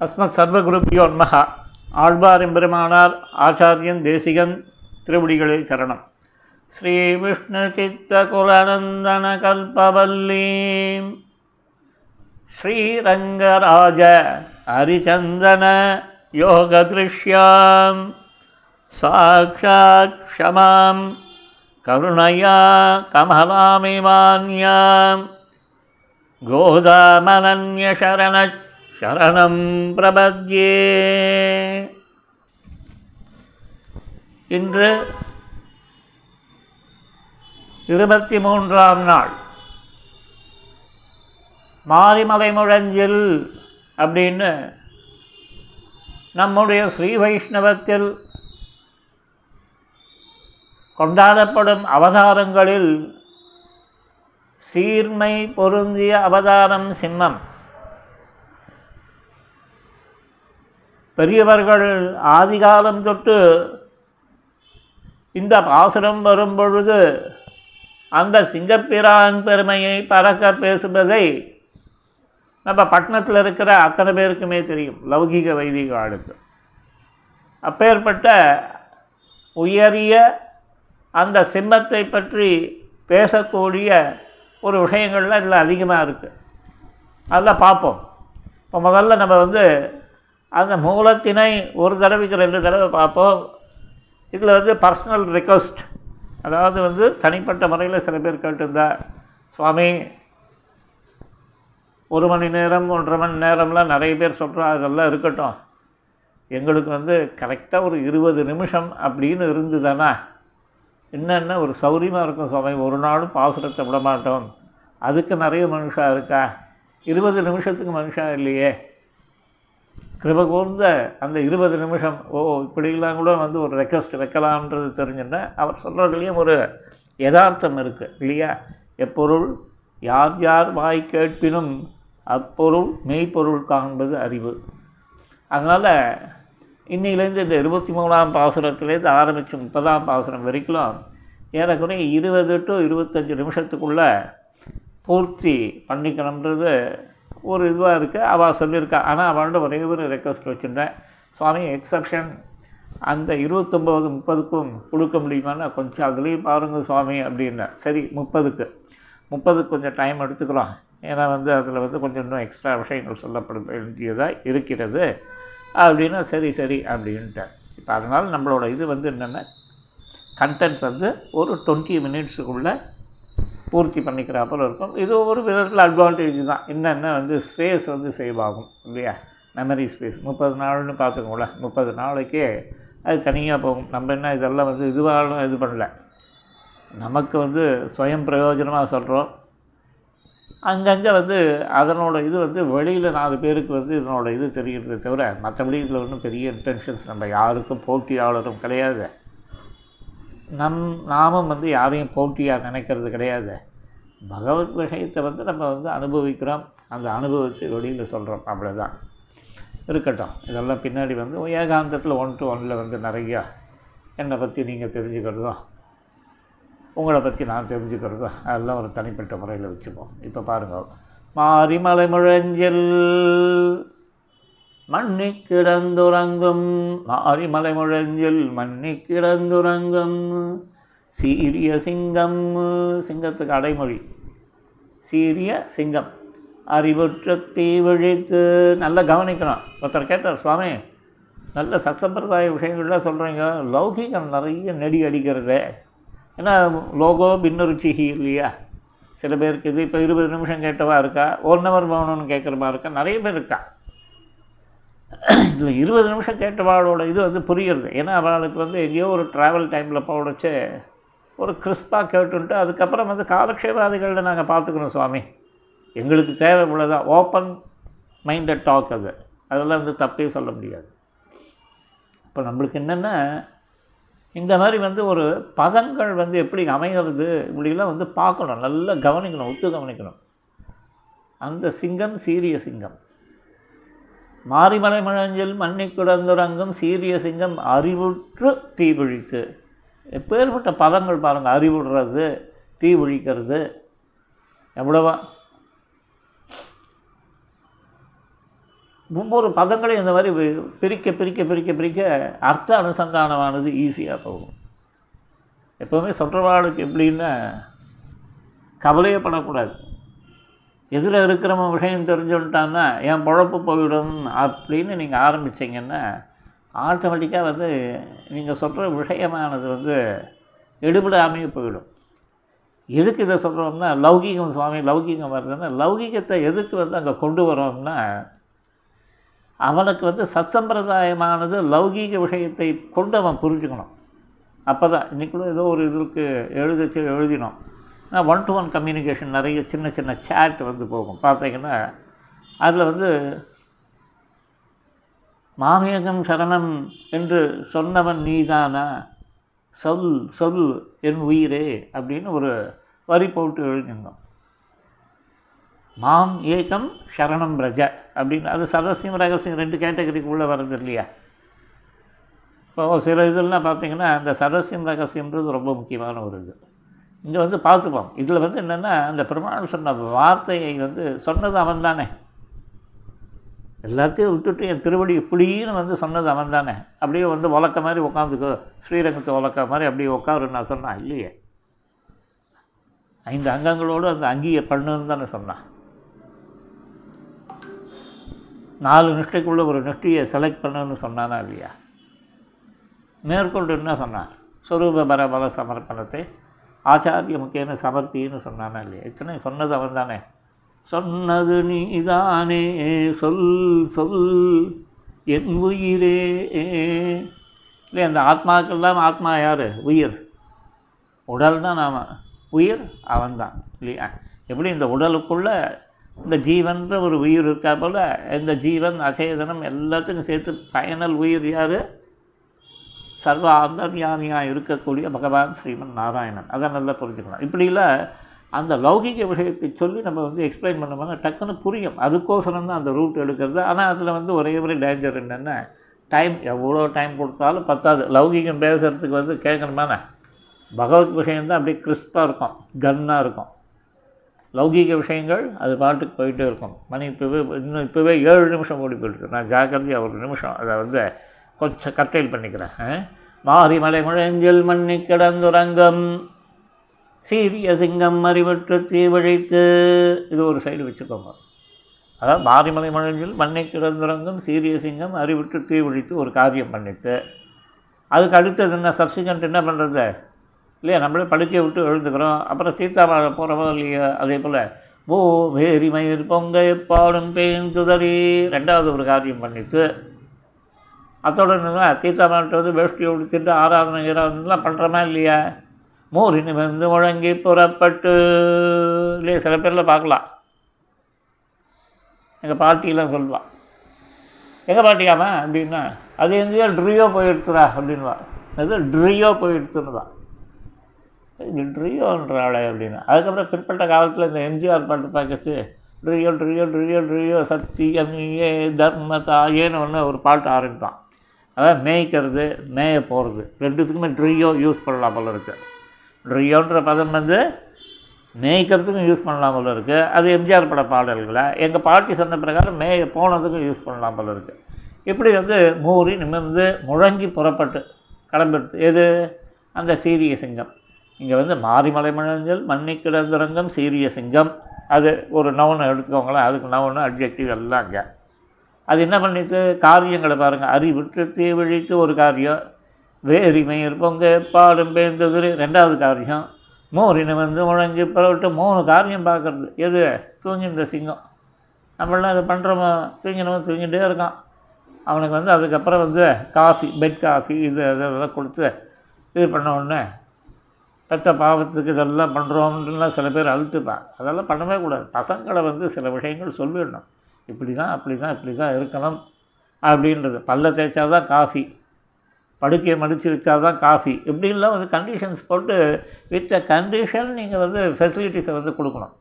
அஸ்மத் சர்வகுருப்பியோ நமஹ ஆழ்வார் எம்பெருமானார் ஆச்சாரியன் தேசிகன் திருவடிகளே சரணம். ஸ்ரீ விஷ்ணு சித்த குலநந்தன கல்பவல்லீம். ஸ்ரீரங்கராஜ ஹரிச்சந்தன யோகதிருஷ்யாம். சாட்சாத் க்ஷமாம். கருணையா கமலாமிமான்யாம். கோதாமனன்யசரண சரணம் பிரபத்யே. இன்று இருபத்தி மூன்றாம் நாள். மாரிமலை முழஞ்சில் அப்படின்னு நம்முடைய ஸ்ரீ வைஷ்ணவத்தில் கொண்டாடப்படும் அவதாரங்களில் சீர்மை பொருந்திய அவதாரம் சிம்மம். பெரியவர்கள் ஆதிகாலம் தொட்டு இந்த பாசுரம் வரும் பொழுது அந்த சிங்கப்பிரான் பெருமையை பறக்க பேசுவதை நம்ம பட்டணத்தில் இருக்கிற அத்தனை பேருக்குமே தெரியும் லௌகிக வைதிக ஆளுக்கு. அப்பேற்பட்ட உயரிய அந்த சிம்மத்தை பற்றி பேசக்கூடிய ஒரு விஷயங்கள்லாம் இதில் அதிகமாக இருக்குது அதில் பார்ப்போம். இப்போ முதல்ல நம்ம வந்து அந்த மூலத்தினை ஒரு தடவைக்கு ரெண்டு தடவை பார்ப்போம் இதில் வந்து பர்சனல் ரிக்வஸ்ட் அதாவது வந்து தனிப்பட்ட முறையில் சில பேர் கேட்டிருந்தா சுவாமி ஒரு மணி நேரம் ஒன்றரை மணி நேரம்லாம் நிறைய பேர் சொல்கிறோம் அதெல்லாம் இருக்கட்டும். எங்களுக்கு வந்து கரெக்டாக ஒரு இருபது நிமிஷம் அப்படின்னு இருந்ததுன்னா என்னென்ன ஒரு சௌரியமாக இருக்கும் சுவாமி? ஒரு நாளும் பாசுரத்தை விட மாட்டோம் அதுக்கு நிறைய மனுஷா இருக்கா? இருபது நிமிஷத்துக்கு மனுஷா இல்லையே. கிருப கூர்ந்த அந்த இருபது நிமிஷம் ஓ இப்படிலாம் கூட வந்து ஒரு ரெக்வஸ்ட் வைக்கலாம்ன்றது தெரிஞ்சுன்னா அவர் சொல்கிறதுலேயும் ஒரு யதார்த்தம் இருக்குது இல்லையா? எப்பொருள் யார் யார் வாய் கேட்பினும் அப்பொருள் மெய்ப்பொருள் காண்பது அறிவு. அதனால் இன்னிலேருந்து இந்த இருபத்தி மூணாம் பாசுரத்துலேருந்து ஆரம்பித்து முப்பதாம் பாசுரம் வரைக்கும் ஏறக்குறைய இருபது டு இருபத்தஞ்சி நிமிஷத்துக்குள்ளே பூர்த்தி பண்ணிக்கணுன்றது ஒரு இதுவாக இருக்குது அவள் சொல்லியிருக்கா. ஆனால் அவள்கிட்ட ஒரே ஒரு ரெக்வஸ்ட் வச்சுருந்தேன். சுவாமி எக்ஸப்ஷன் அந்த இருபத்தொம்போது முப்பதுக்கும் கொடுக்க முடியுமான்னு கொஞ்சம் அதுலேயும் பாருங்கள் சுவாமி அப்படின்னேன் சரி முப்பதுக்கு. முப்பதுக்கு கொஞ்சம் டைம் எடுத்துக்கிறோம் ஏன்னா வந்து அதில் வந்து கொஞ்சம் இன்னும் எக்ஸ்ட்ரா விஷயங்கள் சொல்லப்பட வேண்டியதாக இருக்கிறது. அப்படின்னா சரி சரி அப்படின்ட்டேன் இப்போ அதனால் நம்மளோட இது வந்து என்னென்னா கண்டென்ட் வந்து ஒரு டுவெண்ட்டி மினிட்ஸுக்குள்ளே பூர்த்தி பண்ணிக்கிறாப்புல இருக்கும். இது ஒரு விதத்தில் அட்வான்டேஜ் தான். என்னென்ன வந்து ஸ்பேஸ் வந்து சேவ் ஆகும் இல்லையா? மெமரி ஸ்பேஸ் முப்பது நாள்னு பார்த்துக்கோங்களேன் முப்பது நாளைக்கே அது தனியாக போகும். நம்ம என்ன இதெல்லாம் வந்து இதுவாக இது பண்ணல. நமக்கு வந்து சுயம் பிரயோஜனமாக சொல்கிறோம் அங்கங்கே வந்து அதனோட இது வந்து வெளியில் நாலு பேருக்கு வந்து இதனோட இது தெரிகிறது தவிர மற்றபடி இதில் ஒன்றும் பெரிய இன்டென்ஷன்ஸ் நம்ம யாருக்கும் போட்டியாளரும் கிடையாது. நம் நாமும் வந்து யாரையும் போட்டியாக நினைக்கிறது கிடையாது. பகவத் விஷயத்தை வந்து நம்ம வந்து அனுபவிக்கிறோம். அந்த அனுபவத்தை வெளியில் சொல்கிறோம் அவ்வளோதான் இருக்கட்டும். இதெல்லாம் பின்னாடி வந்து ஏகாந்தத்தில் ஒன் டு ஒன்னில் வந்து நிறையா என்னை பற்றி நீங்கள் தெரிஞ்சுக்கிறதும் உங்களை பற்றி நான் தெரிஞ்சுக்கிறதும் அதெல்லாம் ஒரு தனிப்பட்ட முறையில் வச்சுப்போம். இப்போ பாருங்கள் மாரிமலை முழஞ்சில். மண்ணி கிடந்துறங்கும் மாரிமலை முழஞ்சில் மண்ணி கிடந்துறங்கும் சீரிய சிங்கம் சிங்கத்துக்கு அடைமொழி. சீரிய சிங்கம். அறிவுற்ற தீ விழித்து நல்லா கவனிக்கணும். ஒருத்தர் கேட்டார் சுவாமி நல்ல சத்சம்பிரதாய விஷயங்கள்லாம் சொல்கிறீங்க லௌகிகம் நிறைய நெடி அடிக்கிறது. ஏன்னா லோகோ பின்னருச்சிகி இல்லையா? சில பேருக்கு இது இப்போ இருபது நிமிஷம் கேட்டவா இருக்கா? ஒன் ஹவர் போகணுன்னு கேட்குறவா இருக்கா? நிறைய பேர் இருக்கா. இதில் இருபது நிமிஷம் கேட்டவாளோட இது வந்து புரியுறது ஏன்னா அவளுக்கு வந்து எங்கேயோ ஒரு ட்ராவல் டைமில் போடச்சு ஒரு கிறிஸ்பாக கேட்டுன்ட்டு அதுக்கப்புறம் வந்து காலக்ஷேபாதிகளில் நாங்கள் பார்த்துக்கணும் சுவாமி. எங்களுக்கு தேவை இவ்வளோதான் ஓப்பன் மைண்டட் டாக் அது. அதெல்லாம் வந்து தப்பே சொல்ல முடியாது. இப்போ நம்மளுக்கு என்னென்னா இந்த மாதிரி வந்து ஒரு பதங்கள் வந்து எப்படி அமைகிறது இப்படிலாம் வந்து பார்க்கணும். நல்லா கவனிக்கணும் ஒத்து கவனிக்கணும். அந்த சிங்கம் சீரிய சிங்கம். மாரிமலை மழஞ்சில் மண்ணி கிடந்துறங்கும் சீரிய சிங்கம் அறிவுற்று தீபிழித்து எப்பேற்பட்ட பதங்கள் பாருங்கள் அறிவுடுறது தீ ஒழிக்கிறது எவ்வளவா? ஒவ்வொரு பதங்களையும் இந்த மாதிரி பிரிக்க பிரிக்க பிரிக்க பிரிக்க அர்த்த அனுசந்தானமானது ஈஸியாக போகும். எப்போவுமே சொல்கிறவாளுக்கு எப்படின்னா கவலையப்படக்கூடாது. எதில் இருக்கிறவன் விஷயம் தெரிஞ்சுக்கிட்டான்னா என் பொழப்பு போயிடும்? அப்படின்னு நீங்கள் ஆரம்பித்தீங்கன்னா ஆட்டோமேட்டிக்காக வந்து நீங்கள் சொல்கிற விஷயமானது வந்து எடுபடாமையே போயிடும். எதுக்கு இதை சொல்கிறோம்னா லௌகீகம் சுவாமி லௌகீகம் வருதுன்னா லௌகீகத்தை எதுக்கு வந்து அங்கே கொண்டு வரோம்னா அவனுக்கு வந்து சத்சம்பிரதாயமானது லௌகீக விஷயத்தை கொண்டு அவன் புரிஞ்சுக்கணும். அப்போ தான் இன்றைக்குள்ள ஏதோ ஒரு இதுக்கு எழுதிச்சு எழுதினோம். ஒன் டு ஒன் கம்யூனிகேஷன் நிறைய சின்ன சின்ன சேட் வந்து போகும். பார்த்தீங்கன்னா அதில் வந்து மாமியகம் சரணம் என்று சொன்னவன் நீதானா? சொல் சொல் என் உயிரே அப்படின்னு ஒரு வரி போட்டு எழுதியிருந்தோம். மாம் ஏகம் சரணம் ரஜ அப்படின்னு அது சதசியம் ரகசியம் ரெண்டு கேட்டகரிக்குள்ளே வர்றது இல்லையா? இப்போ சில இதெல்லாம் பார்த்தீங்கன்னா அந்த சதசியம் ரகசியம்ன்றது ரொம்ப முக்கியமான ஒரு இது. இங்கே வந்து பார்த்துப்போம். இதில் வந்து என்னென்னா அந்த பெருமாள் சொன்ன வார்த்தையை வந்து சொன்னது அவன் தானே எல்லாத்தையும் விட்டுட்டு என் திருவடி புளின்னு வந்து சொன்னது அவன் தானே அப்படியே வந்து உலக்க மாதிரி உட்காந்துக்கோ ஸ்ரீரங்கத்தை உலக்க மாதிரி அப்படியே உட்காரு நான் சொன்னான் இல்லையே. ஐந்து அங்கங்களோடு அந்த அங்கியை பண்ணுன்னு தானே சொன்னான் நாலு நிஷ்டைக்குள்ளே ஒரு நிஷ்டியை செலக்ட் பண்ணுன்னு சொன்னானா இல்லையா? மேற்கொண்டு என்ன சொன்னான் சொரூப பரபல சமர்ப்பணத்தை ஆச்சாரிய முக்கியன்னு சமர்த்தின்னு சொன்னானா இல்லையா? எத்தனை சொன்னது அவன் தானே சொன்னது நீதானே சொல் சொல் என் உயிரே. இல்லை அந்த ஆத்மாக்கெல்லாம் ஆத்மா யார்? உயிர். உடல் தான் நாம். உயிர் அவன்தான் இல்லையா? எப்படி இந்த உடலுக்குள்ளே இந்த ஜீவன்ற ஒரு உயிர் இருக்கா போல் இந்த ஜீவன் அசேதனம் எல்லாத்துக்கும் சேர்த்து ஃபைனல் உயிர் யார்? சர்வ அந்தர்யாமியாக இருக்கக்கூடிய பகவான் ஸ்ரீமன் நாராயணன். அதை நல்லா புரிஞ்சுக்கணும். இப்படிலாம் அந்த லௌகிக விஷயத்தை சொல்லி நம்ம வந்து எக்ஸ்பிளைன் பண்ணோம்னா டக்குன்னு புரியும். அதுக்கோசரம் தான் அந்த ரூட் எடுக்கிறது. ஆனால் அதில் வந்து ஒரே ஒரு டேஞ்சர் என்னென்னா டைம் எவ்வளோ டைம் கொடுத்தாலும் பத்தாது. லௌகிகம் பேசுகிறதுக்கு வந்து கேட்கணுமாண்ணே பகவத் விஷயந்தான் அப்படியே கிறிஸ்பாக இருக்கும். கன்னாக இருக்கும். லௌகீக விஷயங்கள் அது பாட்டுக்கு போயிட்டே இருக்கும். மணி இப்போவே இன்னும் இப்போவே ஏழு நிமிஷம் ஓடி போயிடுச்சு. நான் ஜாக்கிரதையாக ஒரு நிமிஷம். அதை வந்து கொஞ்சம் கட்டைல் பண்ணிக்கிறேன். ஆ? மாரிமலை முழஞ்சில் மண்ணி கிடந்துறங்கம். சீரிய சிங்கம் அறிவற்று தீவழித்து. இது ஒரு சைடு வச்சுக்கோங்க. அதாவது மாரிமலை முழஞ்சில் மண்ணை கிடந்துறங்கும் சீரிய சிங்கம் அறிவிட்டு தீவழித்து ஒரு காரியம் பண்ணிட்டு. அதுக்கு அடுத்தது என்ன? சப்சிகண்ட் என்ன பண்ணுறது இல்லையா நம்மளே படுக்கையை விட்டு எழுந்துக்கிறோம். அப்புறம் தீர்த்தாமலை போகிறவோ இல்லையா அதே போல் ஓ வேரி மயிர் பொங்க பாடும் பேன் துதறி. ரெண்டாவது ஒரு காரியம் பண்ணிட்டு அதோட என்ன தீர்த்தாமலை வந்து வேஷ்டி உடுத்திட்டு ஆராதனை ஈராதனைலாம் பண்ணுறோமா இல்லையா? மோரி நிமிர்ந்து முழங்கி புறப்பட்டு இல்லையா சில பேரில் பார்க்கலாம். எங்கள் பாட்டியெல்லாம் சொல்லுவாள் எங்கள் பாட்டியாமா அப்படின்னா அது எங்கேயோ ட்ரியோ போய் எடுத்துடா அப்படின்வா அது ட்ரியோ போய் எடுத்துருவா இது ட்ரியோன்றாளே அப்படின்னு. அதுக்கப்புறம் பிற்பட்ட காலத்தில் இந்த எம்ஜிஆர் பாட்டு பார்க்கச்சு ட்ரியோ ட்ரியோ ட்ரியோ ட்ரியோ சத்தியமியே தர்மதாயேன்னு ஒன்று ஒரு பாட்டு ஆரம்பிப்பான். அதாவது மேய்க்கிறது மேய போகிறது ரெண்டுத்துக்குமே ட்ரியோ யூஸ் பண்ணலாம் போல இருக்குது ட்ரியோன்ற பதம் வந்து மேய்க்கிறதுக்கும் யூஸ் பண்ணலாம் போல இருக்குது அது எம்ஜிஆர் பட பாடல்களை? எங்கள் பாட்டி சொன்ன பிரகாரம் மேய போனதுக்கும் யூஸ் பண்ணலாம் போல இருக்குது இப்படி வந்து மூறி நிமிர்ந்து முழங்கி புறப்பட்டு கிளம்பிடுது. எது? அந்த சீரிய சிங்கம். இங்கே வந்து மாரிமலை மழஞ்சல் மண்ணி கிடந்துரங்கம் சீரிய சிங்கம். அது ஒரு நவுனை எடுத்துக்கோங்களேன். அதுக்கு நவுனு அட்ஜெக்டிவ் எல்லாம் அங்கே. அது என்ன பண்ணிட்டு? காரியங்களை பாருங்கள் அறிவிட்டு தீவிழித்து ஒரு காரியம். வேரி பொங்க பாடும் பேர்ந்தது ரெண்டாவது காரியம் மோரினை வந்து முழங்கி புறவிட்டு மூணு காரியம் பார்க்குறது. எது? தூங்கின்ற சிங்கம். நம்மளாம் அதை பண்ணுறோமோ தூங்கினவன் தூங்கிட்டே இருக்கான். அவனுக்கு வந்து அதுக்கப்புறம் வந்து காஃபி பெட் காஃபி இது அதெல்லாம் கொடுத்து இது பண்ண உடனே பெத்த பாவத்துக்கு இதெல்லாம் பண்ணுறோம்லாம் சில பேர் அழுத்துப்பான் அதெல்லாம் பண்ணவே கூடாது. பசங்களை வந்து சில விஷயங்கள் சொல்லிடணும். இப்படி தான் அப்படி தான் இப்படி தான் இருக்கணும் அப்படின்றது. பல்ல தேய்ச்சா தான் காஃபி. படுக்கையை மடித்து வச்சா தான் காஃபி. இப்படின்லாம் வந்து கண்டிஷன்ஸ் போட்டு வித் அ கண்டிஷன் நீங்கள் வந்து ஃபெசிலிட்டிஸை வந்து கொடுக்கணும்.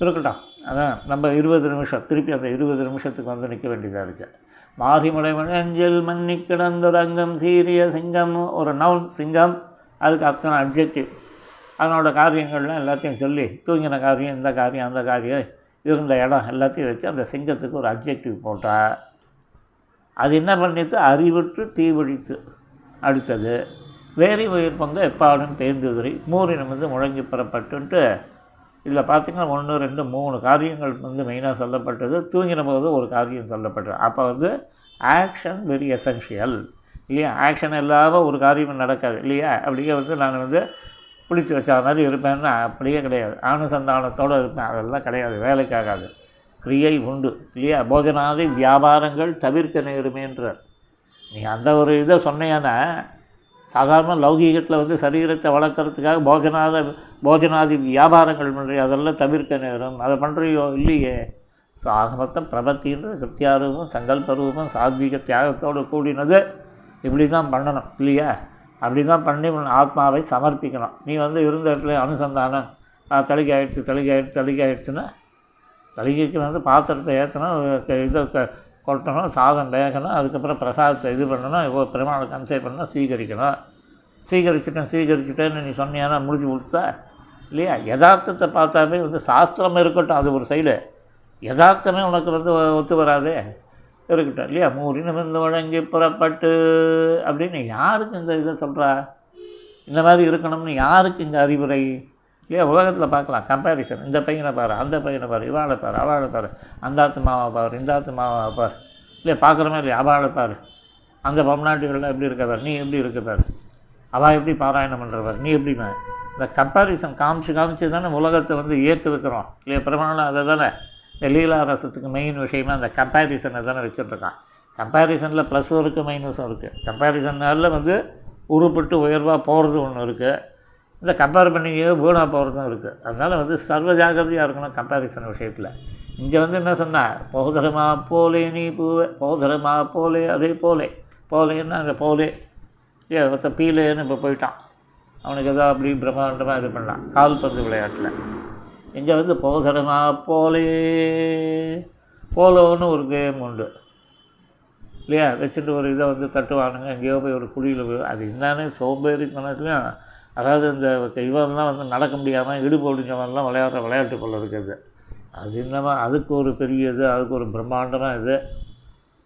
இருக்கட்டும். அதான் நம்ம இருபது நிமிஷம். திருப்பி அந்த இருபது நிமிஷத்துக்கு வந்து நிற்க வேண்டியதாக இருக்குது மாரிமலை மணஞ்சல் மண்ணி கிடந்த ரங்கம் சீரிய சிங்கம் ஒரு நவுன் சிங்கம். அதுக்கு அத்தனை அப்ஜெக்டிவ் அதனோட காரியங்கள்லாம் எல்லாத்தையும் சொல்லி தூங்கின காரியம் இந்த காரியம் அந்த காரியம் இருந்த இடம் எல்லாத்தையும் வச்சு அந்த சிங்கத்துக்கு ஒரு அப்ஜெக்டிவ் போட்டால் அது என்ன பண்ணிட்டு அறிவுற்று தீவழித்து அடுத்தது. வேரி உயிர் பங்கு எப்பாடும் பேர்ந்துதிரி மூரினம் வந்து முழங்கி பெறப்பட்டுன்ட்டு இதில் பார்த்திங்கன்னா ஒன்று ரெண்டு மூணு காரியங்கள் வந்து மெயினாக சொல்லப்பட்டது. தூங்கின போது ஒரு காரியம் சொல்லப்பட்டது. அப்போ வந்து ஆக்ஷன் வெரி எசென்ஷியல் இல்லையா? ஆக்ஷன் இல்லாமல் ஒரு காரியமும் நடக்காது. இல்லையா? அப்படியே வந்து நான் வந்து பிடிச்சி வச்ச மாதிரி இருப்பேன்னா அப்படியே கிடையாது. ஆணுசந்தானத்தோடு இருப்பேன். அதெல்லாம் கிடையாது. வேலைக்காகாது. கிரியை உண்டு. இல்லையா? போஜனாதி வியாபாரங்கள் தவிர்க்க நேருமேன்றார். நீ அந்த ஒரு இதை சொன்னீங்கன்னா சாதாரண லௌகீகத்தில் வந்து சரீரத்தை வளர்க்குறதுக்காக போஜனாத போஜனாதி வியாபாரங்கள் பண்ணுறிய அதெல்லாம் தவிர்க்க நேரும். அதை பண்ணுறியோ இல்லையே? ஸோ ஆக மொத்தம் பிரபத்தின்ற கிருத்தியாரூபம் சங்கல்ப ரூபம் சாத்வீக தியாகத்தோடு கூடினது இப்படி தான் பண்ணணும். இல்லையா? அப்படி தான் பண்ணி உன் ஆத்மாவை சமர்ப்பிக்கணும். நீ வந்து இருந்த இடத்துல அனுசந்தானம். தலிகை ஆயிடுச்சு தலிகை ஆயிடுச்சு தலிகை ஆயிடுச்சுன்னா தலிகைக்கு வந்து பாத்திரத்தை ஏற்றணும் இதை க- கொட்டணும் சாதம் வேகணும் அதுக்கப்புறம் பிரசாதத்தை இது பண்ணணும் இவ்வளோ பெருமாளை கன்சைட் பண்ணணும் ஸ்வீகரிக்கணும். ஸ்வீகரிச்சுட்டேன் ஸ்வீகரிச்சுட்டேன்னு நீ சொன்னியானா முடிஞ்சு கொடுத்தா இல்லையா? யதார்த்தத்தை பார்த்தாவே வந்து சாஸ்திரம் இருக்கட்டும் அது ஒரு சைடு யதார்த்தமே உனக்கு வந்து ஒத்து வராதே. இருக்கட்டும் இல்லையா? மூரினமிருந்து வழங்கி புறப்பட்டு அப்படின்னு யாருக்கு இந்த இதை சொல்கிறா இந்த மாதிரி இருக்கணும்னு யாருக்கு இந்த அறிவுரை? இல்லையா? உலகத்தில் பார்க்கலாம். கம்பேரிசன் இந்த பையனை பாரு அந்த பையனை பாரு இவாளை பாரு அவளை பாரு அந்த ஆத்மாவை பாரு இந்த ஆத்மாவை பாரு. இல்லையா? பார்க்குறமே இல்லையா? அவளை பாரு. அந்த பொம்நாட்டுகள்லாம் எப்படி இருக்க பாரு? நீ எப்படி இருக்க பாரு? அவள் எப்படி பாராயணம் பண்ணுற பாரு? நீ எப்படி பாரு? இந்த கம்பேரிசன் காமிச்சு காமிச்சு தானே உலகத்தை வந்து இயக்க வைக்கிறோம் இல்லையா? பிரமாணம் அதை தானே இந்த லீலா ரசத்துக்கு மெயின் விஷயமா அந்த கம்பேரிசனை தானே வச்சுட்ருக்கான் கம்பேரிசனில் ப்ளஸும் இருக்குது மைனஸும் இருக்குது கம்பேரிசன்னால வந்து உருப்பட்டு உயர்வாக போகிறது ஒன்று இருக்குது இந்த கம்பேர் பண்ணிக்கவே வீணாக போகிறதும் இருக்குது அதனால் வந்து சர்வ ஜாகிரதையாக இருக்கணும் கம்பேரிசன் விஷயத்தில். இங்கே வந்து என்ன சொன்னால் போதரமா போலே நீ பூவே போதரமா போலே அதே போலே. போலேன்னா அந்த போலே. ஏ ஒருத்த பீலேன்னு இப்போ போயிட்டான். அவனுக்கு ஏதோ அப்படி பிரம்மாண்டமாக இது பண்ணான் கால்பந்து விளையாட்டில். இங்கே வந்து போதரமா போலே. போலோன்னு ஒரு கேம் உண்டு. இல்லையா? வச்சுட்டு ஒரு இதை வந்து தட்டுவானுங்க. எங்கேயோ போய் ஒரு குழியில் போய் அது என்னன்னு சோம்பேறித்தனத்துலையும் அதாவது இந்த இவன்லாம் வந்து நடக்க முடியாமல் இடுப்பு ஒடிஞ்சவன்லாம் விளையாடுற விளையாட்டு போல் இருக்குது. அது என்னமா அதுக்கு ஒரு பெரிய இது அதுக்கு ஒரு பிரம்மாண்டமாக இது.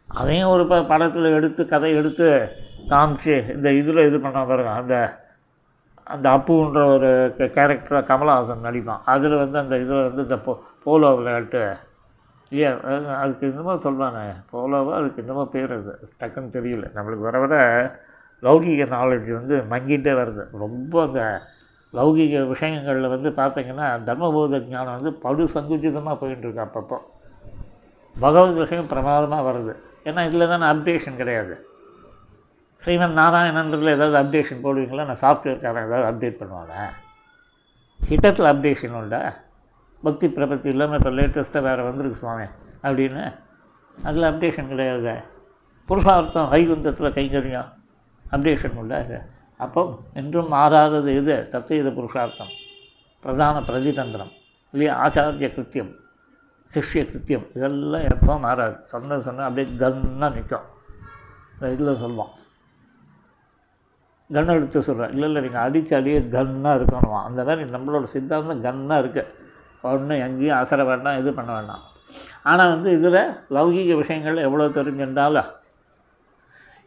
அதையும் ஒரு ப படத்தில் எடுத்து கதை எடுத்து காமிச்சு இந்த இதில் இது பண்ண பாருங்க. அந்த அந்த அப்புன்ற ஒரு கேரக்டராக கமலஹாசன் நடிப்பான். அதில் வந்து அந்த இதில் வந்து இந்த போ போலோ விளையாட்டு இல்லையா? அதுக்கு என்னமோ சொல்லுவாங்க போலோவோ? அதுக்கு என்னமோ பேர். அது டக்குன்னு தெரியல. நம்மளுக்கு வர வர லௌகீக நாலேஜ் வந்து மங்கிட்டே வருது. ரொம்ப அந்த லௌகீக விஷயங்களில் வந்து பார்த்திங்கன்னா தர்மபோத ஞானம் வந்து படு சங்குஜிதமாக போயிட்டு இருக்கு அப்பப்போ. பகவத் விஷயம் பிரமாதமாக வருது. ஏன்னா இதில் தானே அப்டேஷன் கிடையாது. ஸ்ரீமன் நாராயணன்றதில் ஏதாவது அப்டேஷன் போடுவீங்களா? நான் சாஃப்ட்வேர்க்காரன் ஏதாவது அப்டேட் பண்ணுவாங்க ஹிட்டத்தில் அப்டேஷன் உண்டா? பக்தி பிரபத்தி இல்லாமல் இப்போ லேட்டஸ்ட்டாக வேறு வந்திருக்கு சுவாமி அப்படின்னு. அதில் அப்டேஷன் கிடையாது. புருஷார்த்தம் வைகுந்தத்தில் கைங்கரியம். அப்டேஷன் உண்டா இது? அப்போ என்றும் மாறாதது எது தத்துவ புருஷார்த்தம். பிரதான பிரதிதந்திரம். இல்லையா ஆச்சாரிய கிருத்தியம் சிஷ்ய கிருத்தியம். இதெல்லாம் எப்போ மாறாது. சொன்ன சொன்னால் அப்படியே கன்னாக நிற்கும் இதில் சொல்லுவோம் கன் எடுத்து சொல்கிறேன் இல்லை இல்லை நீங்கள் அடித்து அடியே கன்னாக இருக்கணும்? அந்த மாதிரி நம்மளோட சித்தாந்தம் கன்னாக இருக்குது ஒன்றும் எங்கேயும் அசர வேண்டாம் இது பண்ண வேண்டாம். ஆனால் வந்து இதில் லௌகீக விஷயங்கள் எவ்வளோ தெரிஞ்சிருந்தாலும்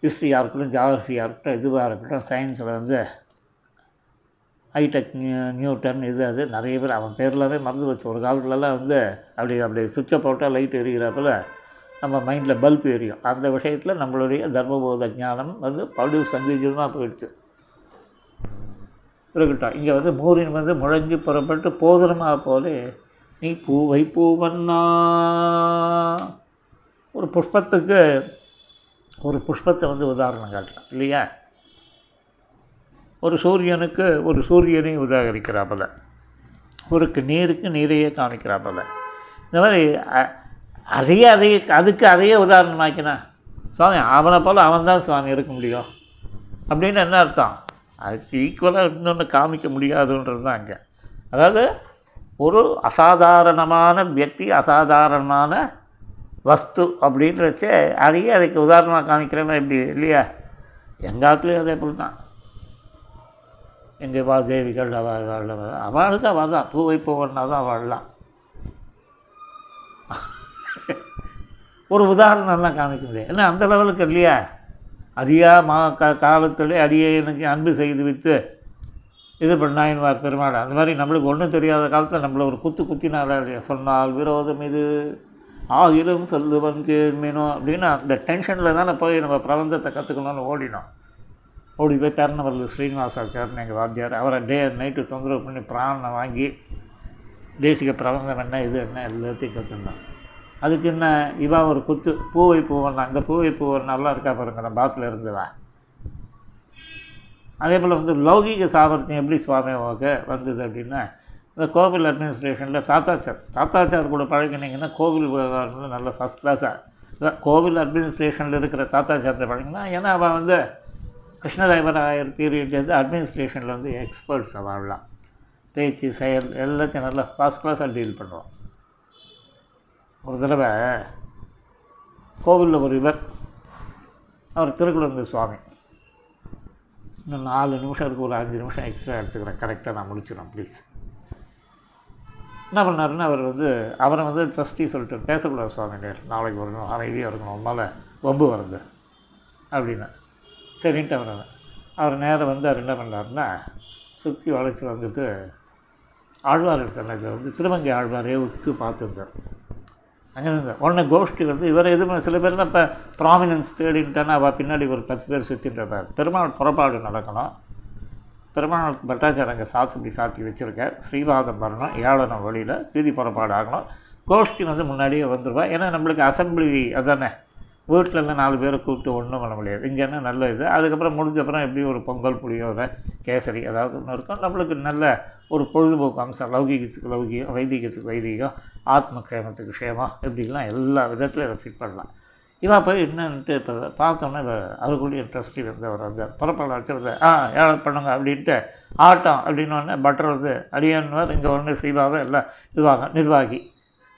ஹிஸ்ட்ரியாக இருக்கட்டும் ஜாகிரஃபியாக இருக்கட்டும் இதுவாக இருக்கட்டும் சயின்ஸில் வந்து ஹைடெக் நியூ நியூட்டன் இது அது நிறைய பேர் அவன் பேர்லாமே மறந்து வச்சு ஒரு காலத்துலலாம் வந்து அப்படி அப்படி சுவிட்சை போட்டால் லைட் எரிகிறப்பல நம்ம மைண்டில் பல்ப் எரியும். அந்த விஷயத்தில் நம்மளுடைய தர்மபோத ஞானம் வந்து படு சங்கீதமாக போயிடுச்சு. இருக்கட்டும். இங்கே வந்து மூரின் வந்து முழங்கி புறப்பட்டு போதனமாக போலே நீ பூவை பூவன்னா ஒரு புஷ்பத்துக்கு ஒரு புஷ்பத்தை வந்து உதாரணம் காட்டலாம். இல்லையா? ஒரு சூரியனுக்கு ஒரு சூரியனை உதாகரிக்கிறாப்பில். ஒரு நீருக்கு நீரையே காமிக்கிறாப்பில். இந்த மாதிரி அதையே அதையே அதுக்கு அதையே உதாரணமாக்கினா சுவாமி அவனை போல் அவன் தான் சுவாமி இருக்க முடியும். அப்படின்னு என்ன அர்த்தம்? அதுக்கு ஈக்குவலாக இன்னொன்று காமிக்க முடியாதுன்றது தான் அங்கே. அதாவது ஒரு அசாதாரணமான வியக்தி அசாதாரணமான வஸ்து அப்படின்றச்சே அதையே அதுக்கு உதாரணமாக காமிக்கிறேன்னா இப்படி இல்லையா? எங்கள் ஆத்துலேயும் அதே போல் தான் எங்கள் வா தேவிகள் அவள் அவளுக்கு அவள் தான் பூவை பூவன்னா தான் அவள்லாம். ஒரு உதாரணம்லாம் காமிக்க முடியாது. ஏன்னா அந்த லெவலுக்கு இல்லையா? அதிகா மா க காலத்திலே அடியே எனக்கு அன்பு செய்து வித்து இது பண்ணாயின்வார் பெருமாள். அந்த மாதிரி நம்மளுக்கு ஒன்றும் தெரியாத காலத்தில் நம்மளை ஒரு குத்து குத்தினாரா இல்லையா? சொன்னால் விரோதம் இது ஆகிலும் சொல்லுவன் கேள்மீனோ அப்படின்னு அந்த டென்ஷனில் தானே போய் நம்ம பிரபந்தத்தை கற்றுக்கணும்னு ஓடினோம். ஓடி போய் தருணவரில் ஸ்ரீனிவாசாச்சார்னு எங்கள் வாத்தியார் அவரை டே அண்ட் நைட்டு தொந்தரவு பண்ணி பிராணனை வாங்கி தேசிக பிரபந்தம் என்ன இது என்ன எல்லாத்தையும் கற்றுருந்தோம் அதுக்கு என்ன இவன் ஒரு குத்து பூவை பூவன் இந்த பூவை பூவன் நல்லா இருக்கா பாருங்க நம்ம பாத்தில் இருந்ததா அதே போல் வந்து லௌகீக சாமர்த்தியம் எப்படி சுவாமி உங்களுக்கு வந்தது அப்படின்னா இந்த கோவில் அட்மினிஸ்ட்ரேஷனில் தாத்தாச்சார் தாத்தாச்சார் கூட பழகினீங்கன்னா கோவில் நல்ல ஃபஸ்ட் கிளாஸாக கோவில் அட்மினிஸ்ட்ரேஷனில் இருக்கிற தாத்தாச்சாரத்தை பழகினா ஏன்னா அவன் வந்து கிருஷ்ணதேவராயர் பீரியட்லேருந்து அட்மினிஸ்ட்ரேஷனில் வந்து எக்ஸ்பர்ட்ஸ் அவள்லாம் பேச்சு செயல் எல்லாத்தையும் நல்லா ஃபஸ்ட் கிளாஸாக டீல் பண்ணுவான். ஒரு தடவை கோவிலில் ஒரு இவர் அவர் திருக்குழந்தை சுவாமி. இன்னும் நாலு நிமிஷம் இருக்குது ஒரு அஞ்சு நிமிஷம் எக்ஸ்ட்ரா எடுத்துக்கிறேன். கரெக்டாக நான் முடிச்சிடும் ப்ளீஸ் என்ன பண்ணாருன்னா அவர் வந்து அவரை வந்து ட்ரஸ்டி சொல்லிட்டு பேசக்கூடாது சுவாமி நாளைக்கு வரணும் அமைதியாக இருக்கணும் உம்மால் வம்பு வருது அப்படின்னு. சரின்ட்டு அவர் அவர் நேரம் வந்து அவர் என்ன பண்ணாருன்னா சுற்றி வளைச்சி வந்துட்டு ஆழ்வார் எடுத்தாங்க வந்து திருமங்கை ஆழ்வாரே உத்து பார்த்துருந்தார். அங்கே இருந்தது உடனே கோஷ்டி வந்து இவர் எதுவுமே சில பேர்லாம் இப்போ ப்ராமினன்ஸ் தேடின்ட்டானா அவள் பின்னாடி ஒரு பத்து பேர் சுற்றிட்டு இருப்பார் பெருமாள் புறப்பாடு நடக்கணும். பெருமாள் பட்டாச்சார் அங்கே சாத்துப்படி சாத்தி வச்சுருக்கார். ஸ்ரீவாதம் வரணும் ஏழனம் வழியில் வீதி புறப்பாடு ஆகணும். கோஷ்டி வந்து முன்னாடியே வந்துடுவா ஏன்னா நம்மளுக்கு அசம்பிளி அதானே? வீட்டிலலாம் நாலு பேரை கூப்பிட்டு ஒன்றும் பண்ண முடியாது. இங்கே என்ன நல்ல இது? அதுக்கப்புறம் முடிஞ்சப்புறம் எப்படி ஒரு பொங்கல் புளியோரை கேசரி அதாவது ஒன்று இருக்கும். நம்மளுக்கு நல்ல ஒரு பொழுதுபோக்கு அம்சம் லௌகீகத்துக்கு லௌகீகம் வைதீகத்துக்கு வைதீகம் ஆத்ம க்ஷேமத்துக்கு க்ஷேமம் இப்படிலாம் எல்லா விதத்துலையும் அதை ஃபிட் பண்ணலாம். இவா போய் என்னன்ட்டு இப்போ பார்த்தோன்னே இவ அதுக்குள்ளேயே ட்ரஸ்டி வந்து அந்த புறப்பட வச்சுருந்த ஆ ஏழை பண்ணுங்க அப்படின்ட்டு ஆட்டம் அப்படின்னோடனே பட்டர் வந்து அடியான்வார் இங்கே ஒன்று ஸ்ரீபாதம் எல்லாம் இதுவாக நிர்வாகி.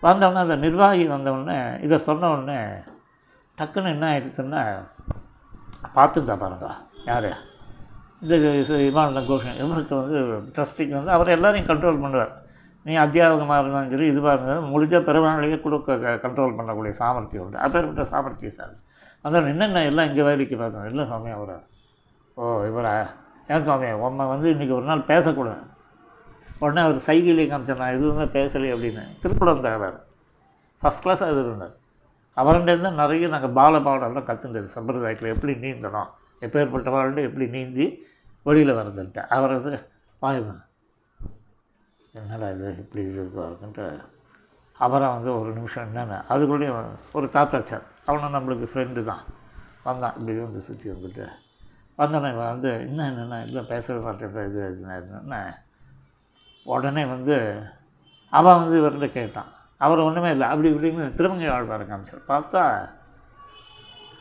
வந்தோடனே அந்த நிர்வாகி வந்தவுடனே இதை சொன்ன உடனே டக்குன்னு என்ன ஆகிடுச்சுன்னா பார்த்துருந்தா பாருங்க. யார்? இந்த இவான கோஷன் இவருக்கு வந்து ட்ரஸ்டிக்கு வந்து அவர் எல்லாரையும் கண்ட்ரோல் பண்ணுவார். நீ அத்தியாபகமாக இருந்தாலும் சரி இதுவாக இருந்தாலும் முடிஞ்ச பெருமாளையே கொடுக்க கண்ட்ரோல் பண்ணக்கூடிய சாமர்த்தியம் உண்டு. அப்பேற்பட்ட சாமர்த்தியம் சார். அதான் என்னென்ன எல்லாம் இங்கே வேலைக்கு பார்த்தோம்? இல்லை சுவாமி அவரை. ஓ இவரா? ஏன் சுவாமி உம்மை வந்து இன்றைக்கி ஒரு நாள் பேசக்கூடாது. உடனே அவர் சைகிலே காமிச்சார் நான் எதுவுமே பேசலை அப்படின்னு. திருக்குடம் தகவல் ஃபஸ்ட் கிளாஸாக இது இருந்தார் அவர்கிட்ட நிறைய நாங்கள் பால பாடம்லாம் கற்றுந்தது சம்பிரதாயத்தில் எப்படி நீந்தணும் எப்பேற்பட்ட வாழ்ந்து எப்படி நீந்தி வெளியில் வரதுன்ட்டு அவர் வந்து என்னடா இது? இப்படி இது இருக்குன்ட்டு அவரை வந்து ஒரு நிமிஷம் என்னென்ன அதுக்குள்ளேயும் ஒரு தாத்தாச்சார் அவனும் நம்மளுக்கு ஃப்ரெண்டு தான். வந்தான். இப்படி வந்து சுற்றி வந்துட்டு வந்தோடனே இவன் வந்து என்ன என்னென்ன இல்லை பேசவே மாட்டேன் இது என்ன? உடனே வந்து அவன் வந்து இவர்கிட்ட கேட்டான். அவர் ஒன்றுமே இல்லை. அப்படி இப்படின்னு திருமங்கை ஆழ்வார் காமிச்சார். பார்த்தா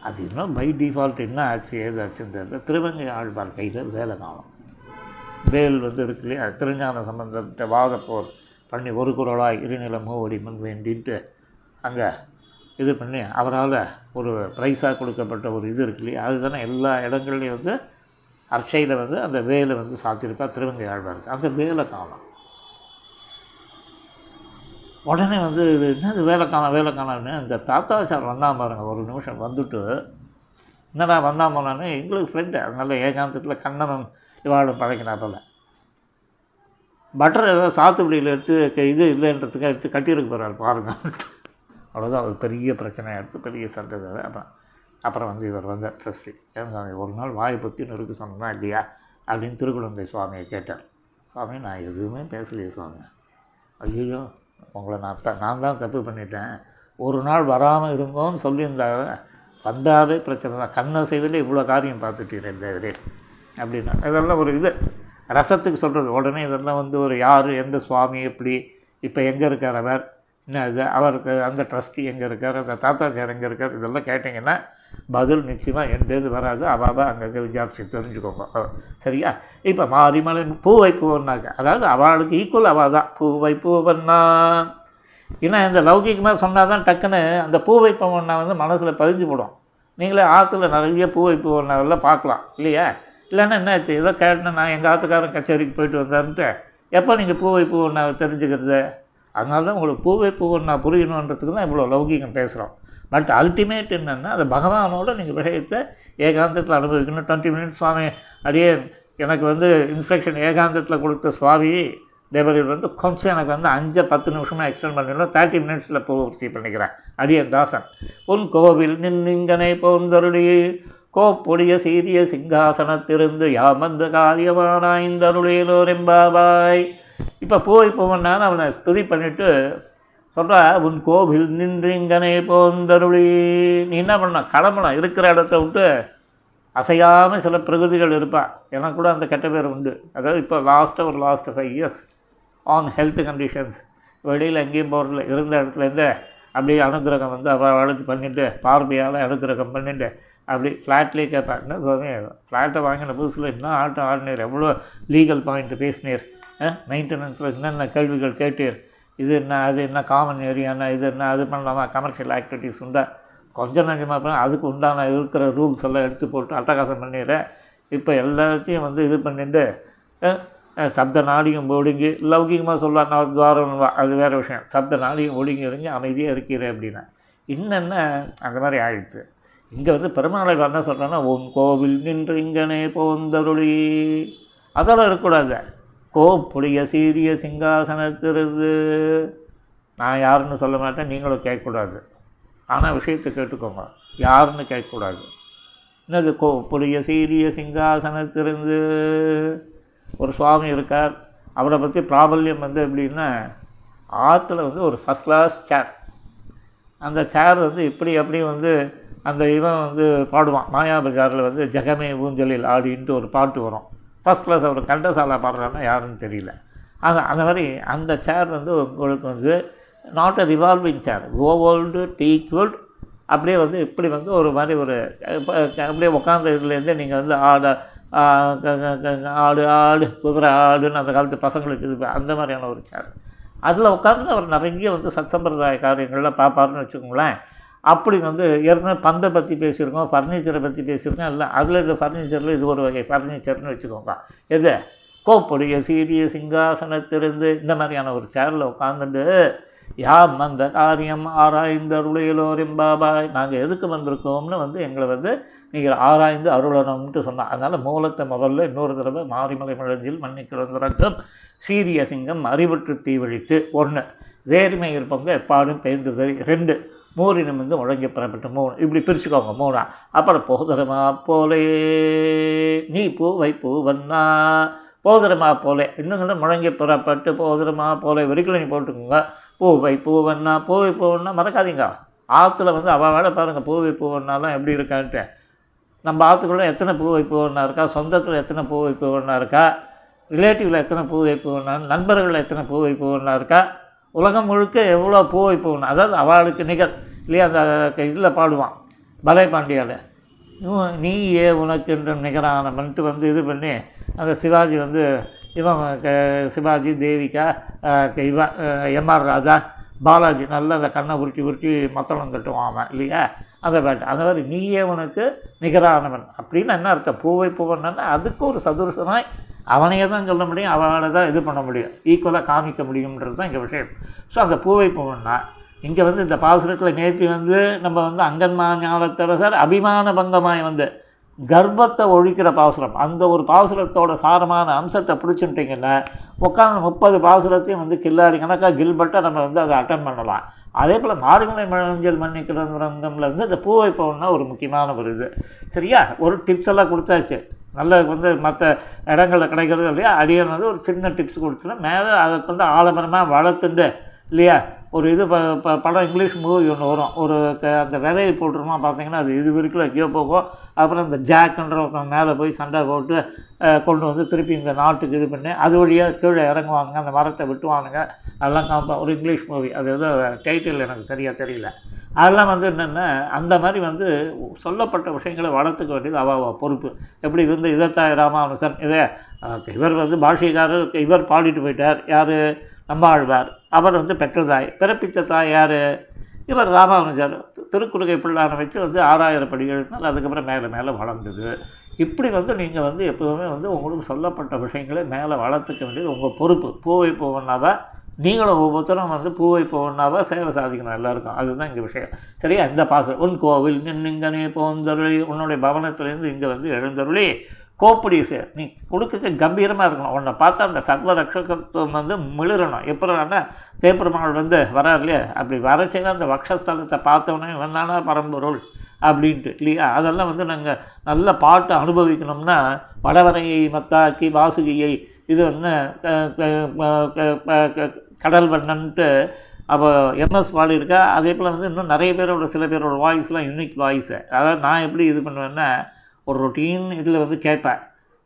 அது இன்னும் பை டிஃபால்ட் என்ன ஆச்சு ஏதாச்சுன்னு தெரியல. திருமங்கை ஆழ்வார் கையில் வேலை காணும். வேல் வந்து இருக்கு இல்லையா? திருஞான சம்பந்தத்தை வாதப்போர் பண்ணி ஒரு குரலாய் இருநில மூவடிமன் வேண்டின்ட்டு அங்கே இது பண்ணி அவரால் ஒரு ப்ரைஸாக கொடுக்கப்பட்ட ஒரு இது இருக்கு இல்லையா? அதுதானே எல்லா இடங்கள்லையும் வந்து அர்ச்சையில் வந்து அந்த வேலை வந்து சாத்தியிருப்பா திருவங்கை ஆழ்வார் அந்த வேலை காணும். உடனே வந்து இது என்னது வேலை காணோம் வேலை காணோம்னு இந்த தாத்தாச்சார் வந்தான் பாருங்க ஒரு நிமிஷம் வந்துட்டு என்னடா வந்தான் போனான்னு எங்களுக்கு ஃப்ரெண்டு அதனால ஏகாந்தத்தில் கண்ணனும் இவாளும் பழகினா போல் பட்டர் ஏதோ சாத்துக்குடியில் எடுத்து க- இது இல்லைன்றதுக்காக எடுத்து கட்டியிருக்கு போகிறாரு பாருங்க. அவ்வளோதான் ஒரு பெரிய பிரச்சனையாக எடுத்து பெரிய சண்டை அப்புறம் அப்புறம் வந்து இவர் வந்தார் ட்ரஸ்டி ஏன் சாமி ஒரு நாள் வாயை பற்றி இருக்கு சொன்னா இல்லையா? அப்படின்னு திருக்குழந்தை சுவாமியை கேட்டார். சுவாமி நான் எதுவுமே பேசலையே சுவாமி. ஐயோ உங்களை நான் த நான் தான் தப்பு பண்ணிட்டேன். ஒரு நாள் வராமல் இருங்கோன்னு சொல்லியிருந்தாங்க வந்தாவே பிரச்சனை தான். கண்ண செய்வதில் இவ்வளோ காரியம் பார்த்துட்டீரே தேவரே அப்படின்னா இதெல்லாம் ஒரு இது. ரசத்துக்கு சொல்கிறது உடனே இதெல்லாம் வந்து ஒரு யார் எந்த சுவாமி எப்படி இப்போ எங்கே இருக்கார் அவர்? என்ன இது? அவருக்கு அந்த ட்ரஸ்டி எங்கே இருக்கார்? அந்த தாத்தாச்சார் எங்கே இருக்கார்? இதெல்லாம் கேட்டிங்கன்னா பதில் நிச்சயமாக எந்தது வராது. அவாவ அங்கங்கே விசாரிச்சு தெரிஞ்சுக்கோங்க. சரியா? இப்போ மாரிமலை பூவை பூவன்னாக்க அதாவது அவளுக்கு ஈக்குவல் அவள் தான் பூவை பூவன்னா. ஏன்னா இந்த லௌகிகமாக சொன்னால் தான் டக்குன்னு அந்த பூவை வைப்பவன்னா வந்து மனசில் பதிஞ்சு போடும் நீங்களே ஆற்றுல நிறைய பூவை பூவண்ணாவெல்லாம் பார்க்கலாம். இல்லையா? இல்லைன்னா என்னாச்சு ஏதோ கேட்டேன் நான் எங்கள் ஆற்றுக்காரன் கச்சேரிக்கு போயிட்டு வந்தாருன்ட்டு எப்போ நீங்கள் பூவை ஒன்றா தெரிஞ்சுக்கிறது? அதனால தான் உங்களுக்கு பூவை பூவண்ணா புரியணுன்றதுக்கு தான் இவ்வளோ லௌகிகம் பேசுகிறோம் பட் அல்டிமேட் என்னென்னா அது பகவானோட நீங்கள் விஷயத்தை ஏகாந்தத்தில் அனுபவிக்கணும். டுவெண்ட்டி மினிட்ஸ் சுவாமி அடியே எனக்கு வந்து இன்ஸ்ட்ரக்ஷன் ஏகாந்தத்தில் கொடுத்த சுவாமி தேவரில் வந்து கொஞ்சம் எனக்கு வந்து அஞ்சு பத்து நிமிஷமாக எக்ஸ்டெண்ட் பண்ணிடலாம் தேர்ட்டி மினிட்ஸில் பூர்த்தி பண்ணிக்கிறேன். அடியன் தாசன். உன் கோவில் நின்னிங்கனை போந்தருளி கோப்பொடிய சீரிய சிங்காசனத்திருந்து யாமந்த ரெம்பாபாய் இப்போ போய் போவனான்னு அவனை துதி பண்ணிவிட்டு சொல்கிறா உன் கோவில் நின்றிங்கனை போந்தருளி. நீ என்ன பண்ண கிளம்பணும். இருக்கிற இடத்த விட்டு அசையாமல் சில பிரகதிகள் இருப்பாள் எனக்கு கூட அந்த கெட்ட பேர் உண்டு. அதாவது இப்போ லாஸ்ட்டாக ஒரு last five years on health conditions வெளியில் எங்கேயும் போகிறதில்ல இருந்த இடத்துலேருந்து அப்படியே அனுகிரகம் வந்து அவளுக்கு பண்ணிவிட்டு பார்வையால் அனுகிரகம் பண்ணிவிட்டு அப்படி ஃப்ளாட்லேயே கேட்பேன் என்ன சுவாமி ஃப்ளாட்டை வாங்கின புதுசில் என்ன ஆட்டம் ஆடினீர்? எவ்வளோ லீகல் பாயிண்ட் பேசினீர்? மெயின்டெனன்ஸில் என்னென்ன கேள்விகள் கேட்டீர்? இது என்ன அது என்ன காமன் ஏரியானா இது என்ன அது பண்ணலாமா? கமர்ஷியல் ஆக்டிவிட்டிஸ் உண்டா? கொஞ்சம் நஞ்சமாக பண்ண அதுக்கு உண்டான இருக்கிற ரூல்ஸ் எல்லாம் எடுத்து போட்டு அட்டகாசம் பண்ணிடுறேன் இப்போ எல்லாத்தையும் வந்து இது பண்ணிட்டு சப்த நாடியும் ஒடுங்கி லௌகிகமாக சொல்லலாம் துவாரம்வா துவாரம் அது வேறு விஷயம். சப்த நாடியும் ஒடுங்கி ஒடுங்கி அமைதியாக இருக்கிறேன் அப்படின்னா இன்னென்ன அந்த மாதிரி ஆயிடுச்சு. இங்கே வந்து பெருமாளை என்ன சொல்கிறேன்னா உன் கோவில் நின்று இங்கனே போந்தருளி. அதெல்லாம் இருக்கக்கூடாது. கோப்புடைய சீரிய சிங்காசனத்திலிருந்து. நான் யாருன்னு சொல்ல மாட்டேன் நீங்களும் கேட்கக்கூடாது. ஆனால் விஷயத்தை கேட்டுக்கோங்க. யாருன்னு கேட்கக்கூடாது. என்னது கோ புளிய சீரிய சிங்காசனத்திலிருந்து ஒரு சுவாமி இருக்கார். அவரை பற்றி பிராபல்யம் வந்து எப்படின்னா ஆற்றுல வந்து ஒரு ஃபஸ்ட் கிளாஸ் சேர் அந்த சேர் வந்து இப்படி அப்படி வந்து அந்த இவன் வந்து பாடுவான். மாயாபஜாரில் வந்து ஜெகமே ஊஞ்சலில் ஆடின்ட்டு ஒரு பாட்டு வரும். ஃபஸ்ட் கிளாஸ் அவர் கண்டசாலா பாடுறாருன்னா யாருன்னு தெரியல. அது அந்த மாதிரி அந்த சேர் வந்து உங்களுக்கு வந்து நாட் அ ரிவால்விங் சேர் ஓவோல்டு டீக்வல்ட் அப்படியே வந்து இப்படி வந்து ஒரு மாதிரி ஒரு இப்போ அப்படியே உட்காந்த இதுலேருந்து நீங்கள் வந்து ஆட க- ஆடு ஆடு குதிரை ஆடுன்னு அந்த காலத்து பசங்களுக்கு இது அந்த மாதிரியான ஒரு சேர் அதில் உட்காந்து அவர் நிறைய வந்து சத்சம்பிரதாய காரியங்கள்லாம் பார்ப்பாருன்னு வச்சுக்கோங்களேன். அப்படி வந்து ஏற்கனவே பந்தை பற்றி பேசியிருக்கோம் ஃபர்னிச்சரை பற்றி பேசியிருக்கோம் இல்லை அதில் இந்த ஃபர்னிச்சரில் இது ஒரு வகை ஃபர்னிச்சர்னு வச்சுக்கோங்க. எது? கோப்புடைய சீரிய சிங்காசனத்திலிருந்து இந்த மாதிரியான ஒரு சேரில் உட்காந்துட்டு யாம் அந்த காரியம் ஆராய்ந்து அருளையிலோரின் பாபாய் நாங்கள் எதுக்கு வந்திருக்கோம்னு வந்து எங்களை வந்து நீங்கள் ஆராய்ந்து அருளணும்ட்டு சொன்னான் அதனால் மூலத்தை முதல்ல இன்னொரு தடவை மாரிமலை மழஞ்சில் மண்ணி சீரிய சிங்கம் அறிவற்று தீவழித்து ஒன்று வேறுமை இருப்பவங்க எப்பாடும் பெயர்ந்து ரெண்டு மூரினம் வந்து முழங்கி பெறப்பட்ட மூணு இப்படி பிரிச்சுக்கோங்க மூணா அப்புறம் போதரமா போலே நீ பூவை வண்ணா போதரமா போலே. இன்னும் முழங்கி புறப்பட்டு போதரமா போலே. வரைக்கும் நீ போட்டுக்கோங்க பூவை பூவண்ணா பூவை பூவண்ணா மறக்காதீங்க. ஆற்றுல வந்து அவள் வேலை பாருங்கள் பூவை பூவண்ணாலாம் எப்படி இருக்கான்ட்டு. நம்ம ஆற்றுக்குள்ளே எத்தனை பூ வைப்பவனா இருக்கா? சொந்தத்தில் எத்தனை பூ வைப்பவனா இருக்கா? ரிலேட்டிவில் எத்தனை பூ வைப்பவனா நண்பர்களில் எத்தனை பூ வைப்பவனா இருக்கா? உலகம் முழுக்க எவ்வளோ பூ வைப்பவனா அதாவது அவளுக்கு நிகர். இல்லையா? அந்த இதில் பாடுவான். பலே பாண்டியாவில் இவன் நீ ஏ உனக்கு என்று நிகரானவன்ட்டு வந்து இது பண்ணி. அந்த சிவாஜி வந்து இவன் க- சிவாஜி தேவிகா இவன் எம்ஆர் ராஜா பாலாஜி நல்லா அந்த கண்ணை உருட்டி உருட்டி மத்தளம் தட்டுவான் அவன் இல்லையா? அந்த பாட்டு. அந்த மாதிரி நீயே உனக்கு நிகரானவன் அப்படின்னு என்ன அர்த்தம்? பூவை பூவன்னா அதுக்கு ஒரு சதுரசனாய் அவனையே தான் சொல்ல முடியும் அவனை தான் இது பண்ண முடியும். ஈக்குவலாக காமிக்க முடியுன்றது தான் இங்கே விஷயம். ஸோ அந்த பூவை பூவன்னா இங்கே வந்து இந்த பாசுரத்தில் நேற்றி வந்து நம்ம வந்து அங்கன்மா ஞானத்தரசர் அபிமான பங்கமாய் வந்து கர்ப்பத்தை ஒழிக்கிற பாசுரம். அந்த ஒரு பாசுரத்தோட சாரமான அம்சத்தை பிடிச்சுட்டிங்கன்னா உட்காந்து முப்பது பாசுரத்தையும் வந்து கில்லாடி கணக்காக கில்பட்டாக நம்ம வந்து அதை அட்டன் பண்ணலாம். அதே போல் மாரிமலை மழஞ்சல் மண்ணி கிடங்குறங்கம்ல வந்து இந்த பூவை பவுன்னா ஒரு முக்கியமான ஒரு இது. சரியா? ஒரு டிப்ஸ் எல்லாம் கொடுத்தாச்சு. நல்ல வந்து மற்ற இடங்களில் கிடைக்கிறது இல்லையா? அடியன் வந்து ஒரு சின்ன டிப்ஸ் கொடுத்துட்டு மேலே அதை கொண்டு ஆலமரமாக வளர்த்துண்டு இல்லையா? ஒரு இது ப ப படம் இங்கிலீஷ் மூவி ஒன்று வரும். ஒரு க அந்த விதையை போட்டுருமா பார்த்தீங்கன்னா அது இது வரைக்கும் எங்கேயோ போகும் அப்புறம் இந்த ஜாக்குன்ற ஒருத்தன் மேலே போய் சண்டை போட்டு கொண்டு வந்து திருப்பி இந்த நாட்டுக்கு இது பண்ணி அது வழியாக கீழே இறங்குவாங்க. அந்த மரத்தை வெட்டுவானுங்க. அதெல்லாம் காப்பா ஒரு இங்கிலீஷ் மூவி அது ஏதோ டைட்டில் எனக்கு சரியாக தெரியல. அதெல்லாம் வந்து என்னென்னா அந்த மாதிரி வந்து சொல்லப்பட்ட விஷயங்களை வளர்த்துக்க வேண்டியது அவ பொறுப்பு. எப்படி வந்து இதத்தாய் ராமானுசன் இதே இவர் வந்து பாஷைக்காரர் இவர் பாடிட்டு போயிட்டார். யார்? நம்மாழ்வார் அவர் வந்து பெற்ற தாய். பிறப்பித்த தாய் யார்? இவர் ராமானுஜர். திருக்குறுகை பிள்ளானை வச்சு வந்து ஆறாயிரம் படி எழுதினால் அதுக்கப்புறம் மேலே மேலே வளர்ந்தது. இப்படி வந்து நீங்கள் வந்து எப்போவுமே வந்து உங்களுக்கு சொல்லப்பட்ட விஷயங்களை மேலே வளர்த்துக்க வேண்டியது உங்கள் பொறுப்பு. பூவை போகணுன்னாவா நீங்களும் ஒவ்வொருத்தரும் வந்து பூவை போகணுன்னாவா சேவை சாதிக்கணும் எல்லாருக்கும். அதுதான் இங்கே விஷயம். சரியா? இந்த பாசம் உன் கோவில் நின்னுங்கனே போந்தருளி உன்னுடைய பவனத்துலேருந்து இங்கே வந்து எழுந்தருளி கோப்படி நீ கொடுக்கறது கம்பீரமாக இருக்கணும். உன்னை பார்த்தா அந்த சர்வ ரட்சகத்துவம் வந்து மிளிரணும். எப்படின்னா தேப்பெருமாள் வந்து வரார் இல்லையா? அப்படி வரச்சே அந்த வக்ஷஸ்தலத்தை பார்த்தவொடனே வந்தானா பரம்பொருள் அப்படின்ட்டு இல்லையா? அதெல்லாம் வந்து நாங்கள் நல்ல பாட்டு அனுபவிக்கணும்னா வடவரையை மத்தாக்கி வாசுகியை இது வந்து கடல் வண்ணன்ட்டு அப்போ எம்எஸ் பாடியிருக்கா அதே போல் வந்து இன்னும் நிறைய பேரோட சில பேரோட வாய்ஸ்லாம் யூனிக் வாய்ஸு அதாவது நான் எப்படி இது பண்ணுவேன்னா ஒரு ரொட்டீன் இதில் வந்து கேட்பேன்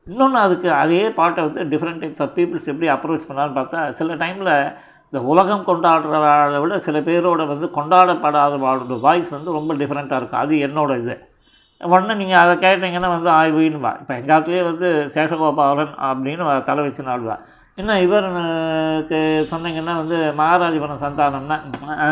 இன்னொன்று அதுக்கு அதே பாட்டை வந்து டிஃப்ரெண்ட் டைப்ஸ் ஆஃப் பீப்புள்ஸ் எப்படி அப்ரோச் பண்ணான்னு பார்த்தா சில டைமில் இந்த உலகம் கொண்டாடுறவாளை விட சில பேரோட வந்து கொண்டாடப்படாதவாளோட வாய்ஸ் வந்து ரொம்ப டிஃப்ரெண்ட்டாக இருக்கும். அது என்னோட இது. உடனே நீங்கள் அதை கேட்டிங்கன்னா வந்து ஆய்வுன்னுவா இப்போ எங்கள் காலத்துலேயே வந்து சேஷகோபாலன் அப்படின்னு தலை வச்சு நாடுவா. இன்னும் இவருக்கு சொன்னீங்கன்னா வந்து மகாராஜபுரம் சந்தானம்னா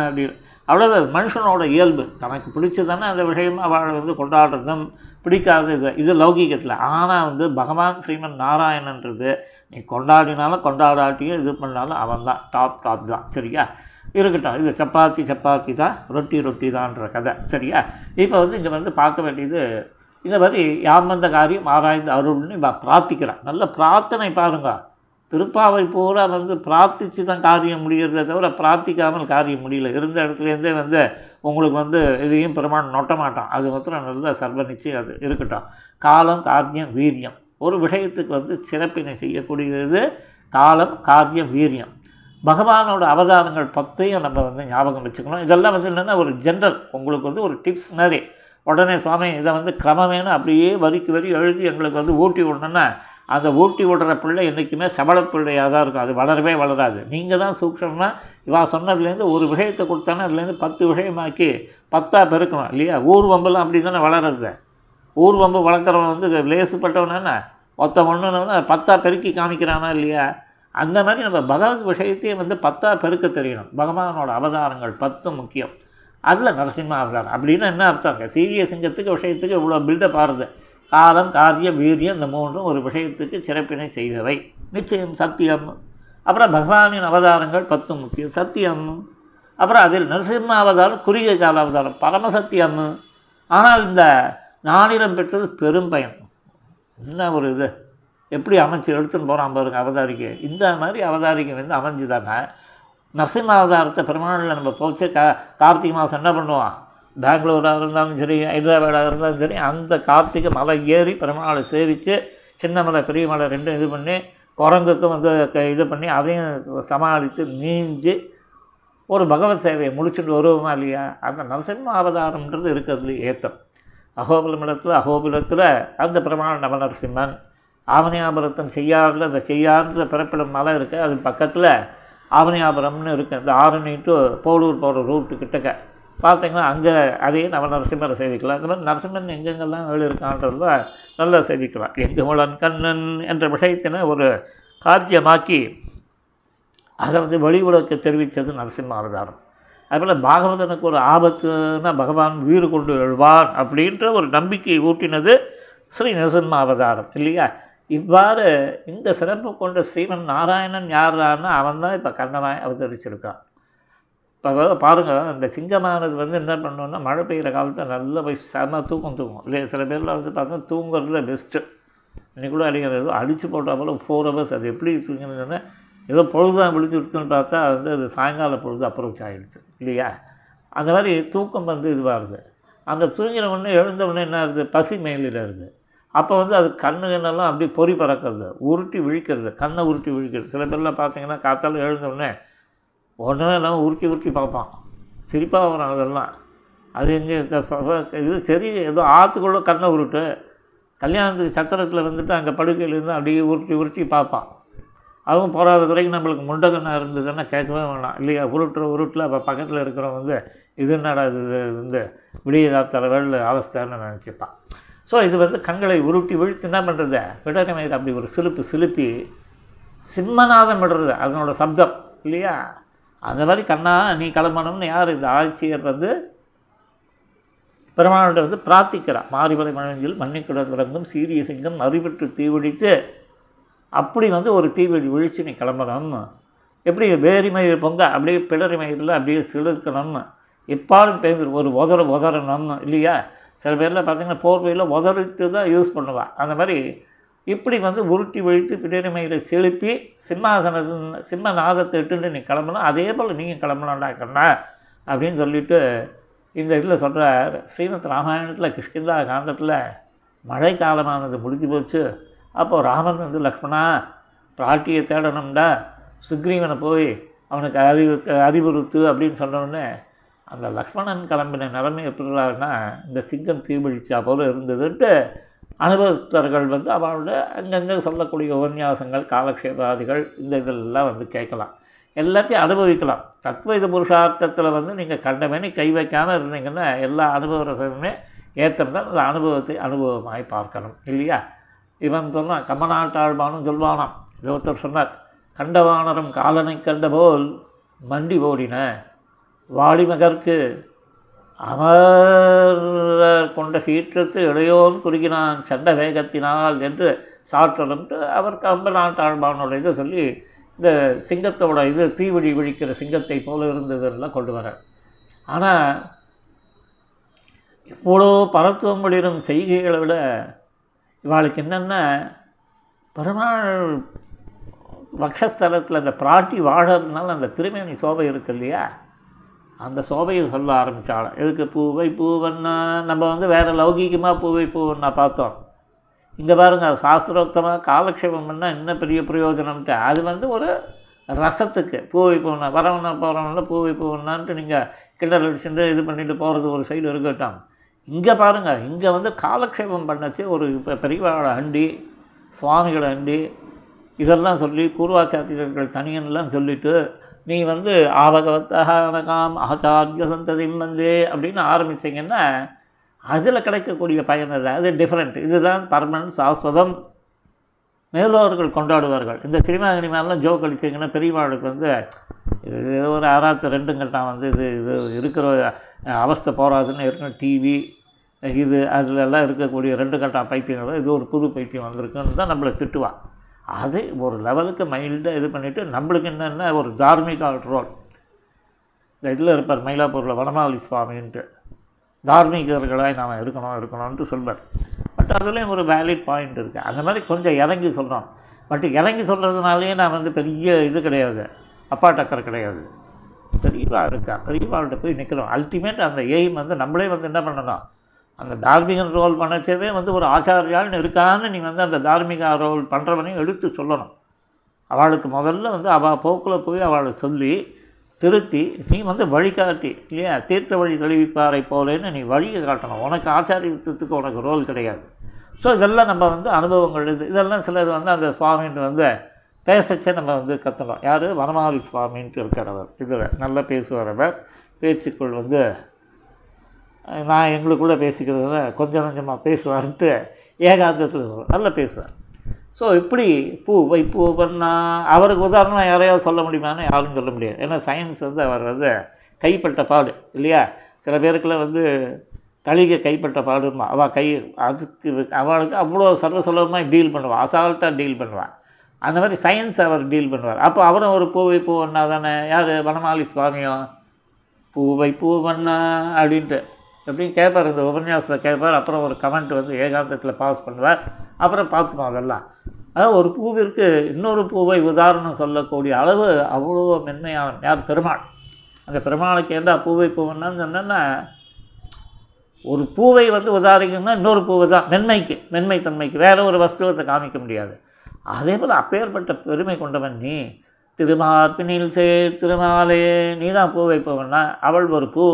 அப்படி அவ்வளோதான் அது மனுஷனோட இயல்பு. தனக்கு பிடிச்சதானே அந்த விஷயமாக அவளை வந்து கொண்டாடுறதும் பிடிக்காத இது. இது லௌகீகத்தில். ஆனால் வந்து பகவான் ஸ்ரீமன் நாராயணன்றது நீ கொண்டாடினாலும் கொண்டாடாட்டியும் இது பண்ணாலும் அவன் தான் டாப் டாப் தான். சரியா? இருக்கட்டும். இது சப்பாத்தி சப்பாத்தி தான் ரொட்டி ரொட்டி தான்ற கதை. சரியா? இப்போ வந்து இங்கே வந்து பார்க்க வேண்டியது இந்த மாதிரி யாமந்த காரியம்? ஆராய்ந்து அருள்னு இவ பிரார்த்திக்கிறான். நல்ல பிரார்த்தனை பாருங்க. திருப்பாவை பூரா வந்து பிரார்த்திச்சு தான் காரியம் முடிகிறதே தவிர பிரார்த்திக்காமல் காரியம் முடியல. இருந்த இடத்துலேருந்தே வந்து உங்களுக்கு வந்து இதையும் பெருமான் நொட்ட மாட்டான். அது மாத்திரம் நல்ல சர்வ நிச்சயம் அது இருக்கட்டும். காலம் காரியம் வீரியம். ஒரு விஷயத்துக்கு வந்து சிறப்பினை செய்யக்கூடியது காலம் காரியம் வீரியம். பகவானோட அவதாரங்கள் பத்தையும் நம்ம வந்து ஞாபகம் வச்சுக்கணும். இதெல்லாம் வந்து என்னென்னா ஒரு ஜென்ரல் உங்களுக்கு வந்து ஒரு டிப்ஸ் மாதிரி. உடனே சுவாமி இதை வந்து கிரமமேனு அப்படியே வரிக்கு வரி எழுதி எங்களுக்கு வந்து ஊட்டி விடணுன்னா அந்த ஊட்டி விடுற பிள்ளை என்றைக்குமே சபல பிள்ளையாக தான் இருக்கும். அது வளரவே வளராது. நீங்கள் தான் சூக்ஷம்னா இவா சொன்னதுலேருந்து ஒரு விஷயத்தை கொடுத்தானே அதுலேருந்து பத்து விஷயமாக்கி பத்தாக பெருக்கணும் இல்லையா? ஊர்வம்பெல்லாம் அப்படி தானே வளருது. ஊர்வம்பு வளர்க்குறவன் வந்து லேசுப்பட்டவனா ஒத்த ஒன்றுன்னு பத்தாக பெருக்கி காமிக்கிறானா இல்லையா? அந்த மாதிரி நம்ம பகவத் விஷயத்தையும் வந்து பத்தாக பெருக்க தெரியணும். பகவானோட அவதாரங்கள் பத்து முக்கியம். அதில் நரசிம்ம அவதாரம் அப்படின்னா என்ன அர்த்தம்? சீரிய சிங்கத்துக்கு விஷயத்துக்கு இவ்வளோ பில்டப் ஆகுது காலம் காரியம் வீரியம் இந்த மூன்றும் ஒரு விஷயத்துக்கு சிறப்பினை செய்தவை. நிச்சயம் சத்தியம். அப்புறம் பகவானின் அவதாரங்கள் பத்து முக்கியம். சத்தியம். அப்புறம் அதில் நரசிம்ம அவதாரம் குறுகிய கால அவதாரம் பரம சத்தியம். ஆனால் இந்த நாளிடம் பெற்றது பெரும் பயன். என்ன ஒரு இது? எப்படி அமைச்சு எடுத்துன்னு போகிறான் பாருங்க அவதாரிக்கு. இந்த மாதிரி அவதாரிக்கை வந்து அமைஞ்சுதாங்க நரசிம்ம அவதாரத்தை பெருமாளில் நம்ம போச்சு கா கார்த்திகை மாதம் என்ன பண்ணுவான்? பெங்களூராக இருந்தாலும் சரி ஹைதராபாடாக இருந்தாலும் சரி அந்த கார்த்திகை மலை ஏறி பெருமாளை சேவித்து சின்ன மலை பெரிய மலை ரெண்டும் இது பண்ணி குரங்குக்கும் வந்து க- இது பண்ணி அதையும் சமாளித்து நீஞ்சு ஒரு பகவத் சேவையை முடிச்சுட்டு வருவோமா இல்லையா? அந்த நரசிம்ம அவதாரம்ன்றது இருக்கிறதுல ஏத்தம். அகோபிலமிடத்தில் அகோபிலத்தில் அந்த பிரமாண நவநரசிம்மன். ஆவணியாபுரத்தம் செய்யாறுல அந்த செய்யாறுன்ற பிறப்பிடம் மலை இருக்குது அது பக்கத்தில் ஆவணியாபுரம்னு இருக்குது அந்த ஆரணி டு போலூர் போகிற ரூட்டு கிட்டக்க. பார்த்தீங்கன்னா அங்கே அதையே நம்ம நரசிம்மரை சேவிக்கலாம். இந்த மாதிரி நரசிம்மன் எங்கெங்கெல்லாம் ஏழு இருக்கான்றதுல நல்லா சேவிக்கலாம். எங்குமலன் கண்ணன் என்ற விஷயத்தினை ஒரு காரியமாக்கி அதை வந்து வெளி தெரிவித்தது நரசிம்ம அவதாரம். அதுபோல் பாகவதனுக்கு ஒரு ஆபத்துன்னா பகவான் உயிர் கொண்டு எழுவான் அப்படின்ற ஒரு நம்பிக்கை ஊட்டினது ஸ்ரீ நரசிம்ம அவதாரம் இல்லையா? இவ்வாறு இந்த சிறப்பு கொண்ட ஸ்ரீமன் நாராயணன் யாரான்னா அவன் தான் இப்போ கண்ணனாய் அவதரிச்சிருக்கான். இப்போ பாருங்கள் இந்த சிங்கமானது வந்து என்ன பண்ணுவோம்னா மழை பெய்கிற காலத்தில் நல்லா போய் செம தூக்கம் தூங்கும். இல்லையா சில பேர்லாம் வந்து பார்த்தா தூங்குறதுல பெஸ்ட்டு இன்னைக்கு கூட அடிக்கிறது அடித்து போட்டால் போல் ஃபோர் ஹவர்ஸ் அது எப்படி தூங்கினதுன்னா ஏதோ பொழுதுதான் விழிச்சுடுத்துன்னு பார்த்தா வந்து அது சாயங்கால பொழுது அப்ரோச் ஆகிடுச்சு இல்லையா? அந்த மாதிரி தூக்கம் வந்து இதுவாகுது. அந்த தூங்கின உடனே எழுந்த உடனே என்ன ஆகுது? பசி மேலிடுறது அப்போ வந்து அது கண்ணு கண்ணெல்லாம் அப்படியே பொறி பறக்கிறது உருட்டி விழிக்கிறது கண்ணை உருட்டி விழிக்கிறது. சில பேர்லாம் பார்த்தீங்கன்னா காத்தால எழுந்த உடனே ஒன்றுமே இல்லாமல் உருட்டி உருட்டி பார்ப்பான். சிரிப்பாக வரும் அதெல்லாம். அது எங்கே இது சரி ஏதோ ஆற்றுக்குள்ளே கண்ணை உருட்டு. கல்யாணத்துக்கு சத்திரத்தில் வந்துட்டு அங்கே படுக்கையில் இருந்து அப்படியே உருட்டி உருட்டி பார்ப்பான். அதுவும் போகாத குறைக்கு நம்மளுக்கு முண்டகண்ணா இருந்ததுன்னா கேட்கவே வேணாம். இல்லையா உருட்டுற உருட்டில் அப்போ பக்கத்தில் இருக்கிறவன் வந்து இது என்னடா இது வந்து விடிய காத்தால வேலை நினச்சிப்பான். ஸோ இது வந்து கண்களை உருட்டி விழுத்து என்ன பண்ணுறது விடரை அப்படி ஒரு சிலுப்பு சிலுப்பி சிம்மநாதம் விடுறது அதனோட சப்தம் இல்லையா? அந்த மாதிரி கண்ணா நீ கிளம்பணும்னு யார்? இந்த ஆட்சியர் வந்து பெருமாள்கிட்ட வந்து பிரார்த்திக்கிறார். மாரிமலை மழஞ்சில் மன்னிக்குடன் விளங்கும் சீரிய சிங்கம் அறிவிட்டு தீவிடித்து அப்படி வந்து ஒரு தீவிடி விழிச்சு நீ கிளம்பணும் எப்படி வேரி மயிர் பொங்க அப்படியே பிளறி மயிரில் அப்படியே சிலிர்க்கணும்னு. எப்பாலும் பேருந்து ஒரு உதற உதறணும்னு இல்லையா? சில பேரில் பார்த்திங்கன்னா போர்வையில் உதறிட்டு தான் யூஸ் பண்ணுவாள் அந்த மாதிரி இப்படி வந்து உருட்டி வழித்து பிடரிமையில் செலுப்பி சிம்மாசன சிம்ம நாதத்தை இட்டுட்டு நீ கிளம்பலாம் அதே போல் நீங்கள் கிளம்பலாம்டா கண்ணா அப்படின்னு சொல்லிட்டு இந்த இதில் சொல்கிற ஸ்ரீமத் ராமாயணத்தில் கிருஷ்கிந்தா காண்டத்தில் மழை காலமானது முடிஞ்சு போச்சு. அப்போது ராமன் வந்து லக்ஷ்மணா பிராட்டியை தேடணும்டா. சுக்ரீவனை போய் அவனுக்கு அறிவு அறிவுறுத்து அப்படின்னு சொன்னோடனே அந்த லக்ஷ்மணன் கிளம்பின நிலைமை எப்படின்னா இந்த சிங்கம் தீபிடிச்சா போல இருந்ததுன்ட்டு அனுபவஸ்தர்கள் வந்து அவளோட அங்கங்கே சொல்லக்கூடிய உபன்யாசங்கள் காலக்ஷேபாதிகள் இந்த இதெல்லாம் வந்து கேட்கலாம். எல்லாத்தையும் அனுபவிக்கலாம். தத்வைத புருஷார்த்தத்தில் வந்து நீங்கள் கண்டமேனி கை வைக்காமல் இருந்தீங்கன்னா எல்லா அனுபவ ரசமுமே ஏற்றம்னா அந்த அனுபவத்தை அனுபவமாய் பார்க்கணும். இல்லையா? இவன் சொன்னான் கமநாட்டாழ்வானும் சொல்வானாம். இது ஒருத்தர் சொன்னார் கண்டவானரம் காலனை கண்ட போல் மண்டி ஓடின வாடிமகற்கு அமரர் கொண்ட சீற்றத்து இளையோன் குறுகினான் சண்ட வேகத்தினால் என்று சாற்றலும்ட்டு அவர் கம்ப நாட்டாழ்வானோட இதை சொல்லி இந்த சிங்கத்தோட இது தீவழி விழிக்கிற சிங்கத்தை போல இருந்ததெல்லாம் கொண்டு வரார் ஆனால் இவ்வளோ பரத்துவம் வெளிரும் செய்கைகளை விட இவாளுக்கு என்னென்ன பெருமாள் வக்ஷஸ்தலத்தில் அந்த பிராட்டி வாழறதுனால அந்த திருமேனி சோபை இருக்கு இல்லையா? அந்த சோபையை சொல்ல ஆரம்பித்தாலும் எதுக்கு? பூவை பூவன்னா நம்ம வந்து வேறு லௌகீகமாக பூவை பூவன்னா பார்த்தோம். இங்கே பாருங்கள் சாஸ்திரோக்தமாக காலக்ஷேபம் பண்ணால் இன்னும் பெரிய பிரயோஜனம்ட்டு? அது வந்து ஒரு ரசத்துக்கு. பூவை பூவனா வரவன போகிறவங்கள பூவை பூவனான்ட்டு நீங்கள் கிண்டல் அடிச்சுட்டு இது பண்ணிட்டு போகிறது ஒரு சைடு இருக்கட்டும். இங்கே பாருங்கள் இங்கே வந்து காலக்ஷேபம் பண்ணச்சு ஒரு இப்போ பெரியவாளை அண்டி சுவாமிகளை அண்டி இதெல்லாம் சொல்லி பூர்வாச்சாரியர்கள் தனியன்லாம் சொல்லிவிட்டு நீ வந்து ஆவகவத்தகாம் ஆச்சாரிய சந்ததியும் வந்து அப்படின்னு ஆரம்பித்தீங்கன்னா அதில் கிடைக்கக்கூடிய பயன் இல்லை அது டிஃப்ரெண்ட் இதுதான் பர்மனன்ட் சாஸ்வதம். மேலோர்கள் கொண்டாடுவார்கள். இந்த சினிமா சினிமாலாம் ஜோக் அடிச்சிங்கன்னா பெரியவாளுக்கு வந்து இது ஒரு ஆறாத்து ரெண்டும் வந்து இது இது இருக்கிற அவஸ்தை போகாதுன்னு இருக்கணும். டிவி இது அதிலெல்லாம் இருக்கக்கூடிய ரெண்டு கட்டா பைத்தியங்களும் இது ஒரு புது பைத்தியம் வந்திருக்குன்னு தான் நம்மளை திட்டுவான் அது ஒரு லெவலுக்கு மைல்டாக இது பண்ணிவிட்டு நம்மளுக்கு என்னென்ன ஒரு தார்மீக ரோல் இந்த இதில் இருப்பார் மயிலாப்பூரில் வனமாவளி சுவாமின்ட்டு. தார்மீகர்களாக நாம் இருக்கணும் இருக்கணும்ன்ட்டு சொல்வார். பட் அதுலேயும் ஒரு வேலிட் பாயிண்ட் இருக்குது அந்த மாதிரி கொஞ்சம் இறங்கி சொல்கிறோம் பட் இறங்கி சொல்கிறதுனாலே நான் வந்து பெரிய இது கிடையாது. அப்பா டக்கர் கிடையாது. பெரியவா இருக்கா? பெரியவாள்கிட்ட போய் நிற்கிறோம் அல்டிமேட் அந்த எய்ம் வந்து நம்மளே வந்து என்ன பண்ணணும்? அந்த தார்மீக ரோல் பண்ணச்சவே வந்து ஒரு ஆச்சாரியால்னு இருக்கான்னு நீ வந்து அந்த தார்மீக ரோல் பண்ணுறவனையும் எடுத்து சொல்லணும். அவளுக்கு முதல்ல வந்து அவள் போக்கில் போய் அவளை சொல்லி திருத்தி நீ வந்து வழிகாட்டி இல்லையா? தீர்த்த வழி தெளிவிப்பாரை போலேன்னு நீ வழியை காட்டணும். உனக்கு ஆச்சாரியத்துக்கு உனக்கு ரோல் கிடையாது. ஸோ இதெல்லாம் நம்ம வந்து அனுபவங்கள் இது. இதெல்லாம் சிலது வந்து அந்த சுவாமின்ட்டு வந்து பேசச்சே நம்ம வந்து கற்றுனோம் யார்? வனமாவி சுவாமின்ட்டு இருக்கிறவர் இதில் நல்லா பேசுவார் அவர். பேச்சுக்குள் வந்து நான் எங்களுக்குள்ளே பேசிக்கிறத கொஞ்சம் கொஞ்சமாக பேசுவார்ன்ட்டு ஏகாந்தத்தில் நல்லா பேசுவார். ஸோ இப்படி பூ இப்போ பண்ணால் அவருக்கு உதாரணம் யாரையாவது சொல்ல முடியுமான்னு யாரும் சொல்ல முடியாது. ஏன்னா சயின்ஸ் வந்து அவர் வந்து கைப்பட்ட பாடு இல்லையா? சில பேருக்குலாம் வந்து தளிகை கைப்பட்ட பாடுமா அவள் கை அதுக்கு அவளுக்கு அவ்வளோ சர்வசலபமாக டீல் பண்ணுவாள் அசால்ட்டாக டீல் பண்ணுவாள் அந்த மாதிரி சயின்ஸ் அவர் டீல் பண்ணுவார். அப்போ அவரும் ஒரு பூவை பூவண்ணா தானே யார்? வனமாலி சுவாமியும் பூவை பூவண்ணா அப்படின்ட்டு. எப்படியும் கேட்பார் இந்த உபன்யாசத்தை கேட்பார் அப்புறம் ஒரு கமெண்ட் வந்து ஏகாந்தத்தில் பாஸ் பண்ணுவார் அப்புறம் பார்த்துப்போம் அதெல்லாம். அதாவது ஒரு பூவிற்கு இன்னொரு பூவை உதாரணம் சொல்லக்கூடிய அளவு அவ்வளோ மென்மையான யார் பெருமாள்? அந்த பெருமாளுக்கு ஏண்டா பூவை பூவன்னா என்னென்னா ஒரு பூவை வந்து உதாரிக்கணும்னா இன்னொரு பூவை தான் மென்மைக்கு மென்மை தன்மைக்கு வேறு ஒரு வஸ்துவத்தை காமிக்க முடியாது. அதே போல் அப்பேற்பட்ட பெருமை கொண்டவன் நீ திருமார்பினில் சே திருமாலே நீ தான் பூ வைப்பவன்னா அவள் ஒரு பூ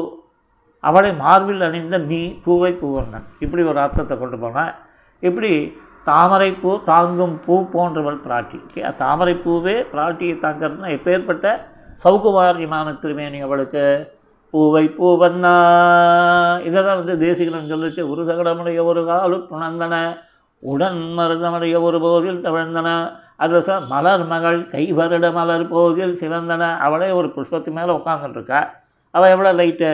அவளை மார்பில் அணிந்த நீ பூவை பூவண்ணன். இப்படி ஒரு அர்த்தத்தை கொண்டு போனால் இப்படி தாமரை பூ தாங்கும் பூ போன்றவள் பிராட்டி. தாமரைப்பூவே பிராட்டியை தாங்கிறதுனா எப்பேற்பட்ட சௌகுமாரியமான திருமேனி அவளுக்கு? பூவை பூவண்ணா. இதை தான் வந்து தேசிகன் சொல்லிச்சு ஒரு சகடமுடைய ஒரு காலும் புணர்ந்தன உடன் மருதமுடைய ஒரு போதில் தவிழ்ந்தன. அதில் சார் மலர் மகள் கைவருட மலர் போதில் சிவந்தன. அவளே ஒரு புஷ்பத்து மேலே உட்காந்துட்டுருக்கா அவள் எவ்வளோ லைட்டு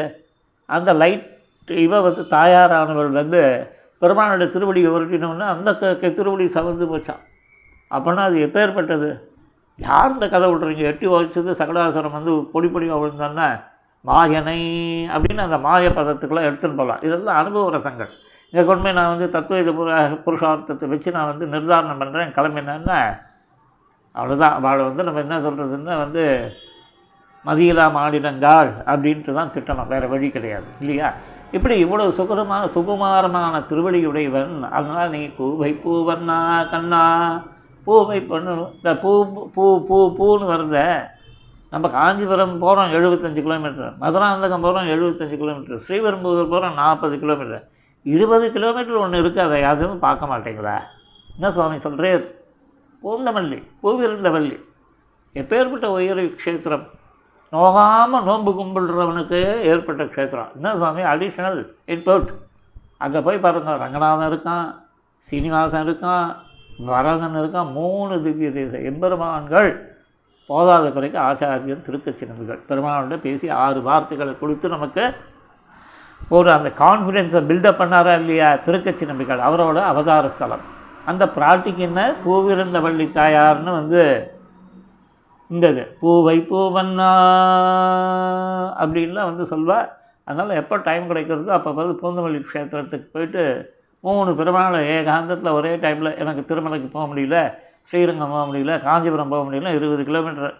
அந்த லைட் இவ வந்து தாயாரானவள் வந்து பெருமானுடைய திருவடி உருட்டினோடனே அந்த க க- திருவடி சவந்து போச்சான் அப்படின்னா அது எப்பேற்பட்டது? யார் இந்த கதை விட்றீங்க எட்டி வச்சது சகடாசுரம் வந்து பொடி பொடியாக விழுந்தோன்னா மாயனை அப்படின்னு அந்த மாய பதத்துக்குள்ளே எடுத்துன்னு போகலாம். இதெல்லாம் அனுபவ ரசங்கள். இங்கே கொண்டு போய் நான் வந்து தத்துவ இது புருஷார்த்தத்தை வச்சு நான் வந்து நிர்தாரணம் பண்ணுறேன் கிளம்பினேன்னா அவ்வளோதான் அவளை வந்து நம்ம என்ன சொல்கிறதுன்னா வந்து மதியிலா மாடினங்காள் அப்படின்ட்டு தான் திட்டணும். வேறு வழி கிடையாது இல்லையா? இப்படி இவ்வளோ சுகரமான சுகுமாரமான திருவடியுடையவன் அதனால் நீ பூவை பூவண்ணா கண்ணா பூவை பண்ணு இந்த பூ பூ பூ பூன்னு வருத நம்ம காஞ்சிபுரம் போகிறோம் எழுபத்தஞ்சு கிலோமீட்டர் மதுராந்தகம் போகிறோம் எழுபத்தஞ்சு கிலோமீட்டர் ஸ்ரீபெரும்புதூர் போகிறோம் நாற்பது கிலோமீட்டர். இருபது கிலோமீட்டர் ஒன்று இருக்குது அதை யாரும் பார்க்க மாட்டேங்களா? என்ன சுவாமி சொல்கிறேன் பூந்தமல்லி பூவிருந்தவல்லி எப்பேற்பட்ட உயர் க்ஷேத்திரம் நோகாமல் நோன்பு கும்பிடுறவனுக்கு ஏற்பட்ட க்ஷேத்திரம். என்ன சுவாமி? அடிஷ்னல் இன்புட் அங்கே போய் பாருங்க ரங்கநாதன் இருக்கான் சீனிவாசன் இருக்கான் வரதன் இருக்கான் மூணு திவ்ய தேச எம்பெருமான்கள் போதாத குறைக்கு ஆச்சாரியன் திருக்கச்சி நம்பிகள் பெருமானோட பேசி ஆறு வார்த்தைகளை கொடுத்து நமக்கு ஒரு அந்த கான்ஃபிடென்ஸை பில்டப் பண்ணாரா இல்லையா? திருக்கச்சி நம்பிகள் அவரோட அவதார ஸ்தலம். அந்த பிராட்டிக்கு என்ன? பூவிருந்த வள்ளி தாயார்னு வந்து இந்த இது பூவை பூவண்ணா அப்படின்லாம் வந்து சொல்வா. அதனால் எப்போ டைம் கிடைக்கிறதோ அப்போ வந்து பூந்தமல்லி க்ஷேத்திரத்துக்கு போயிட்டு மூணு பெருமாளை ஏகாந்தத்தில் ஒரே டைமில் எனக்கு திருமலைக்கு போக முடியல ஸ்ரீரங்கம் போக முடியல காஞ்சிபுரம் போக முடியல இருபது கிலோமீட்டர்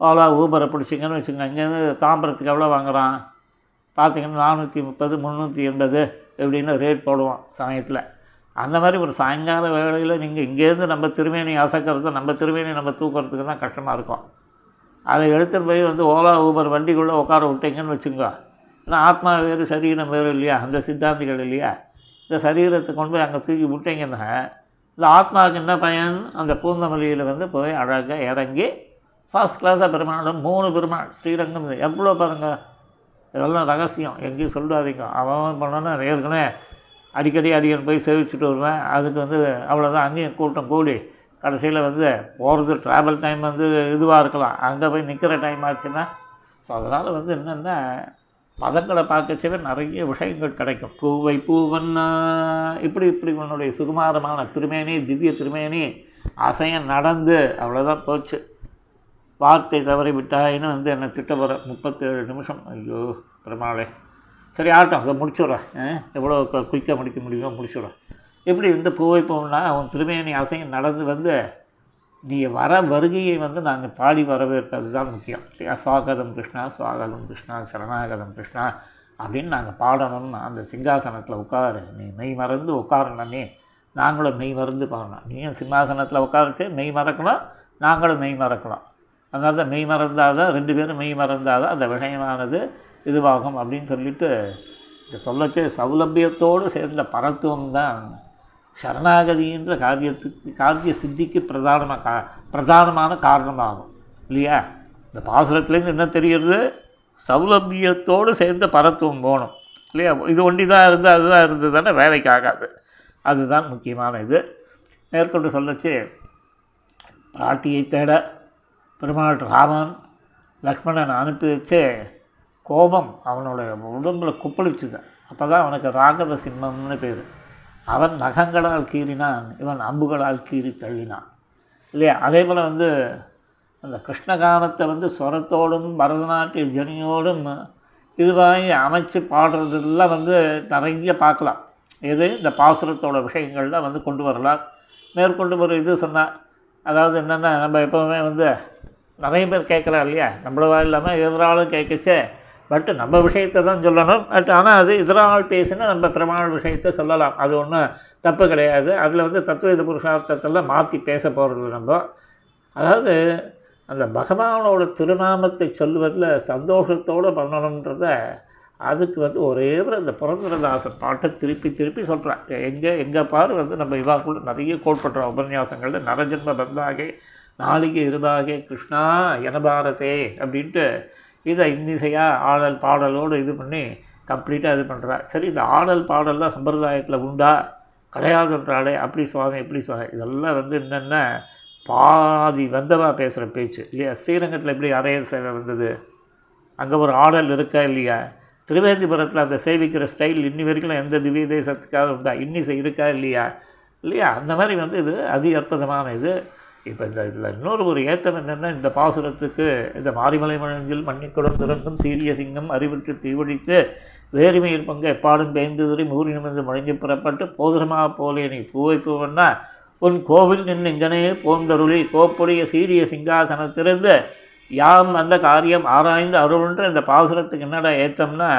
ஓலா ஊபரை பிடிச்சிங்கன்னு வச்சுக்கோங்க. இங்கேருந்து தாம்பரத்துக்கு எவ்வளோ வாங்குறான்? பார்த்தீங்கன்னா நானூற்றி முப்பது முந்நூற்றி எண்பது இப்படின்னு ரேட் போடுவோம் சமயத்தில் அந்த மாதிரி ஒரு சாயங்கால வேளையில் நீங்கள் இங்கேருந்து நம்ம திருமேனி அசைக்கிறது நம்ம திருமேனி நம்ம தூக்கிறதுக்கு தான் கஷ்டமாக இருக்கும். அதை எடுத்துகிட்டு போய் வந்து ஓலா ஊபர் வண்டிக்குள்ளே உட்கார விட்டீங்கன்னு வச்சுக்கோ ஏன்னா ஆத்மா வேறு சரீரம் வேறு இல்லையா? அந்த சித்தாந்திகள் இல்லையா? இந்த சரீரத்தை கொண்டு போய் அங்கே தூக்கி விட்டீங்கன்னா இந்த ஆத்மாவுக்கு என்ன பயன்? அந்த பூந்தமல்லியில் வந்து போய் அழகாக இறங்கி ஃபர்ஸ்ட் கிளாஸாக பெருமாளும் மூணு பெருமாள் ஸ்ரீரங்கம் எவ்வளோ பாருங்கள் இதெல்லாம் ரகசியம். எங்கேயும் சொல்லாதீங்க. அவன் பண்ணோன்னா ஏற்கனவே அடிக்கடி அடிக்கடி போய் சேவிச்சுட்டு வருவேன். அதுக்கு வந்து அவ்வளோதான் அங்கேயும் கூட்டம் கூடி கடைசியில் வந்து போகிறது ட்ராவல் டைம் வந்து இதுவாக இருக்கலாம். அங்கே போய் நிற்கிற டைம் ஆச்சுன்னா ஸோ அதனால் வந்து என்னென்னா மதங்களை பார்க்கச்சவே நிறைய விஷயங்கள் கிடைக்கும். பூவை பூவன்னா இப்படி இப்படி உன்னுடைய சுகுமாரமான திருமேனி திவ்ய திருமேனி அசையம் நடந்து அவ்வளோதான் போச்சு. வார்த்தை தவறி விட்டாயின்னு வந்து என்னை திட்ட முப்பத்தேழு நிமிஷம். ஐயோ பெருமாளே. சரி ஆட்டம் அதை முடிச்சுட்றேன் எவ்வளோ குயிக்காக முடிக்க முடியுமோ முடிச்சுட்றேன் எப்படி இந்த பூவை போகணும்னா அவன் திருமேனி அசையும் நடந்து வந்து நீ வர வருகையை வந்து நாங்கள் பாடி வரவேற்பது தான் முக்கியம். இல்லையா? சுவாகதம் கிருஷ்ணா சுவாகதம் கிருஷ்ணா சரணாகதம் கிருஷ்ணா அப்படின்னு நாங்கள் பாடணும் அந்த சிங்காசனத்தில் உட்காரு. நீ மெய் மறந்து உட்காரணுமே நாங்களும் மெய் மறந்து பாடணும். நீயும் சிம்மாசனத்தில் உட்காரச்சு மெய் மறக்கணும்? நாங்களும் மெய் மறக்கணும். அதனால தான் மெய் மறந்தால் தான் ரெண்டு பேரும் மெய் மறந்தால் தான் அந்த விஷயமானது இதுவாகும் அப்படின்னு சொல்லிட்டு இந்த சொல்லச்சே சௌலபியத்தோடு சேர்ந்த பரத்துவம் தான் சரணாகதின்ற காரியத்துக்கு காரிய சித்திக்கு பிரதானமாக கா பிரதானமான காரணமாகும். இல்லையா? இந்த பாசுரத்துலேருந்து என்ன தெரிகிறது? சௌலபியத்தோடு சேர்ந்த பரத்துவம் போகணும். இல்லையா? இது ஒண்டி தான் இருந்து அதுதான் இருந்ததுன்னா வேலைக்கு ஆகாது. அதுதான் முக்கியமான இது மேற்கொண்டு சொல்லச்சு பாட்டியை தேட பெருமாள் ராமன் லக்ஷ்மணன் அனுப்பி வச்சே கோபம் அவனோட உடம்பில் குப்பளிச்சுது. அப்போ தான் அவனுக்கு ராகவ சிம்மம்னு பேர். அவன் நகங்களால் கீறினான் இவன் அம்புகளால் கீறி தள்ளினான். இல்லையா? அதே போல் வந்து அந்த கிருஷ்ணகானத்தை வந்து ஸ்வரத்தோடும் பரதநாட்டிய ஜனியோடும் இதுவாகி அமைச்சு பாடுறதெல்லாம் வந்து நிறைய பார்க்கலாம். எது இந்த பாசுரத்தோட விஷயங்கள்லாம் வந்து கொண்டு வரலாம். மேற்கொண்டு ஒரு இது சொன்னான் அதாவது என்னென்னா நம்ம எப்போவுமே வந்து நிறைய பேர் கேட்குறா இல்லையா? நம்மளவா இல்லாமல் எதிராலும் கேட்கச்சே பட் நம்ம விஷயத்தை தான் சொல்லணும். பட் ஆனால் அது எதிராள் பேசினா நம்ம பிரமாண விஷயத்தை சொல்லலாம். அது ஒன்றும் தப்பு கிடையாது. அதில் வந்து தத்துவ புருஷார்த்தத்தெல்லாம் மாற்றி பேச போகிறது நம்ம. அதாவது அந்த பகவானோட திருநாமத்தை சொல்வதில் சந்தோஷத்தோடு பண்ணணுன்றத அதுக்கு வந்து ஒரே ஒரு அந்த புரந்தரதாசன் பாட்டை திருப்பி திருப்பி சொல்கிறான் எங்கே எங்கே பாரு வந்து நம்ம இவாக்குள்ள நிறைய கோட்படுற உபன்யாசங்களில் நரஜன்ம பந்தாகே நாளிகை இருபாகே கிருஷ்ணா எனபாரதே அப்படின்ட்டு இதை இன்னிசையாக ஆடல் பாடலோடு இது பண்ணி கம்ப்ளீட்டாக இது பண்ணுறா சரி இந்த ஆடல் பாடல்லாம் சம்பிரதாயத்தில் உண்டா? கிடையாதுன்றாலே அப்படி சுவாமி எப்படி சுவாமி. இதெல்லாம் வந்து என்னென்ன? பாதி வந்தவா பேசுகிற பேச்சு இல்லையா? ஸ்ரீரங்கத்தில் எப்படி அரையர் சேவை வந்தது? அங்கே ஒரு ஆடல் இருக்கா இல்லையா? திருவேந்திபுரத்தில் அந்த சேவிக்கிற ஸ்டைல் இன்னி வரைக்கும் எந்த திவ்ய தேசத்துக்காக உண்டா? இன்னிசை இருக்கா இல்லையா? இல்லையா? அந்த மாதிரி வந்து இது அதி அற்புதமான இது. இப்போ இந்த இதில் இன்னொரு ஒரு ஏத்தம் என்னென்னா இந்த பாசுரத்துக்கு இந்த மாரிமலை மழஞ்சில் மன்னிக்குடம் திறந்தும் சீரிய சிங்கம் அறிவிட்டு தீவழித்து வேறுமையில் பங்கு எப்பாடும் பேய்ந்ததுரை மூறி நிமிர்ந்து முழங்கி புறப்பட்டு போதுரமா போலே நீ பூவை பூவன்னா உன் கோவில் நின்று இங்கனே போந்தருளி கோப்புடைய சீரிய சிங்காசனத்திலிருந்து யாம் அந்த காரியம் ஆராய்ந்து அருள்ன்ற இந்த பாசுரத்துக்கு என்னடா ஏத்தம்னா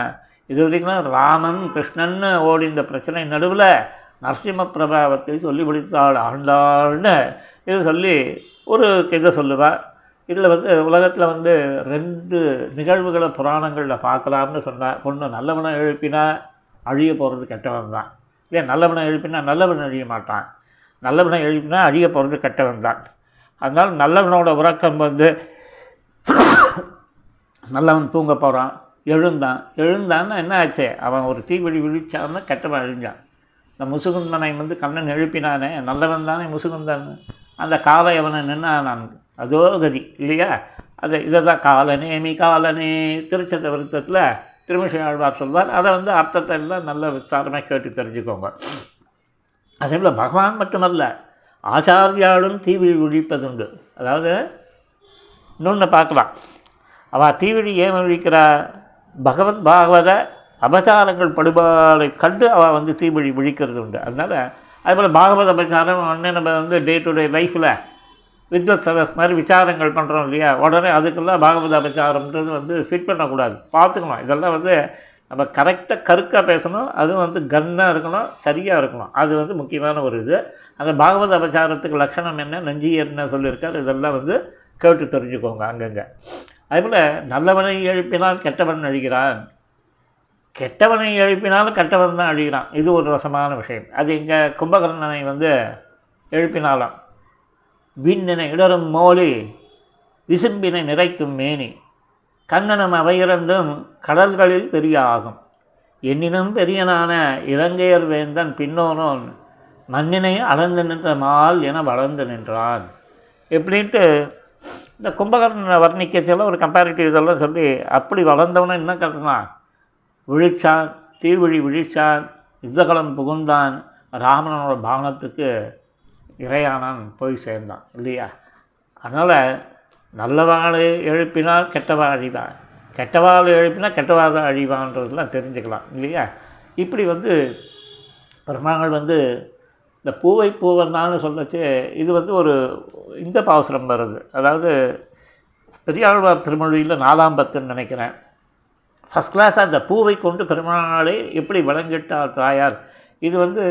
இது வரைக்கும் ராமன் கிருஷ்ணன் ஓடி இந்த பிரச்சனை நடுவில் நரசிம்ம பிரபாவத்தை சொல்லி முடித்தாள் ஆண்டாள்னு இது சொல்லி ஒரு இதை சொல்லுவாள் இதில் வந்து உலகத்தில் வந்து ரெண்டு நிகழ்வுகளை புராணங்களில் பார்க்கலாம்னு சொன்னார். ஒன்று நல்லவனை எழுப்பினா அழிய போகிறது கெட்டவன் தான். இல்லையா நல்லவனை எழுப்பினா நல்லவன் அழிய மாட்டான். நல்லவனை எழுப்பினா அழிய போகிறது கெட்டவன் தான். அதனால் நல்லவனோட உறக்கம் வந்து நல்லவன் தூங்க போகிறான் எழுந்தான். எழுந்தான்னா என்ன ஆச்சு? அவன் ஒரு தீவழி விழிச்சான்னா கெட்டவன் அழிஞ்சான். இந்த முசுகுந்தனை வந்து கண்ணன் எழுப்பினானே நல்லவன் தானே முசுகுந்தன். அந்த காலை அவனை நின்னானான். அதோ கதி இல்லையா? அது இதை தான் காலனேமி காலனே திருச்சத விருத்தத்தில் திருமிஷை ஆழ்வார் சொல்வார். அதை வந்து அர்த்தத்தை எல்லாம் நல்ல விசாரமாக கேட்டு தெரிஞ்சுக்கோங்க. அதே போல் பகவான் மட்டுமல்ல ஆச்சாரியாலும் தீவிழி ஒழிப்பதுண்டு. அதாவது இன்னொன்று பார்க்கலாம். அவள் தீவிழி ஏன் ஒழிக்கிறா பகவத் பாகவத அபச்சாரங்கள் படுபாலை கண்டு அவள் வந்து தீவிழி விழிக்கிறது உண்டு. அதனால் அதுபோல் பாகவத அபசாரம் உடனே நம்ம வந்து டே டு டே லைஃப்பில் வித்வத் சதஸ் மாதிரி விசாரங்கள் பண்ணுறோம் இல்லையா? உடனே அதுக்கெல்லாம் பாகவத அபச்சாரம்ன்றது வந்து ஃபிட் பண்ணக்கூடாது. பார்த்துக்கணும். இதெல்லாம் வந்து நம்ம கரெக்டாக கருக்காக பேசணும். அதுவும் வந்து கன்னாக இருக்கணும் சரியாக இருக்கணும். அது வந்து முக்கியமான ஒரு இது. அந்த பாகவத அபச்சாரத்துக்கு லட்சணம் என்ன? நஞ்சியர் என்ன சொல்லியிருக்கார். இதெல்லாம் வந்து கேட்டு தெரிஞ்சுக்கோங்க அங்கங்கே. அதேபோல் நல்லவனை எழுப்பினால் கெட்டவன் அழிகிறான். கெட்டவனை எழுப்பினாலும் கெட்டவன் தான் அழிகிறான். இது ஒரு ரசமான விஷயம். அது இங்கே கும்பகர்ணனை வந்து எழுப்பினாலும். விண்ணினை இடரும் மோலி விசும்பினை நிறைக்கும் மேனி. கண்ணனும் அவையிரண்டும் கடல்களில் பெரிய ஆகும் எண்ணினும் பெரியனான இலங்கையர் வேந்தன் பின்னோனோன் மண்ணினை அளந்து நின்ற மால் என வளர்ந்து நின்றான். எப்படின்ட்டு இந்த கும்பகர்ணனை வர்ணிக்கச்செல்லாம் ஒரு கம்பேரிட்டிவ் இதெல்லாம் சொல்லி அப்படி வளர்ந்தவனை என்ன கருதுனான் விழிச்சான் தீவிழி விழிச்சான் யுத்தகலம் புகுந்தான். ராமனோட பாவனத்துக்கு இறையானான் போய் சேர்ந்தான் இல்லையா? அதனால் நல்லவாளை எழுப்பினால் கெட்டவா அழிவான் கெட்டவாள் எழுப்பினா கெட்டவாள் தான் அழிவான்றதெல்லாம் தெரிஞ்சுக்கலாம் இல்லையா? இப்படி வந்து பெருமாள் வந்து இந்த பூவை பூவன்னான்னு சொல்லச்சு இது வந்து ஒரு இந்த பாசுரம் வருது. அதாவது பெரியாழ்வார் திருமொழியில் நாலாம் பத்துன்னு நினைக்கிறேன். ஃபஸ்ட் கிளாஸாக அந்த பூவை கொண்டு பெருமாளை எப்படி வளங்கிட்டார் தாயார்? இது வந்து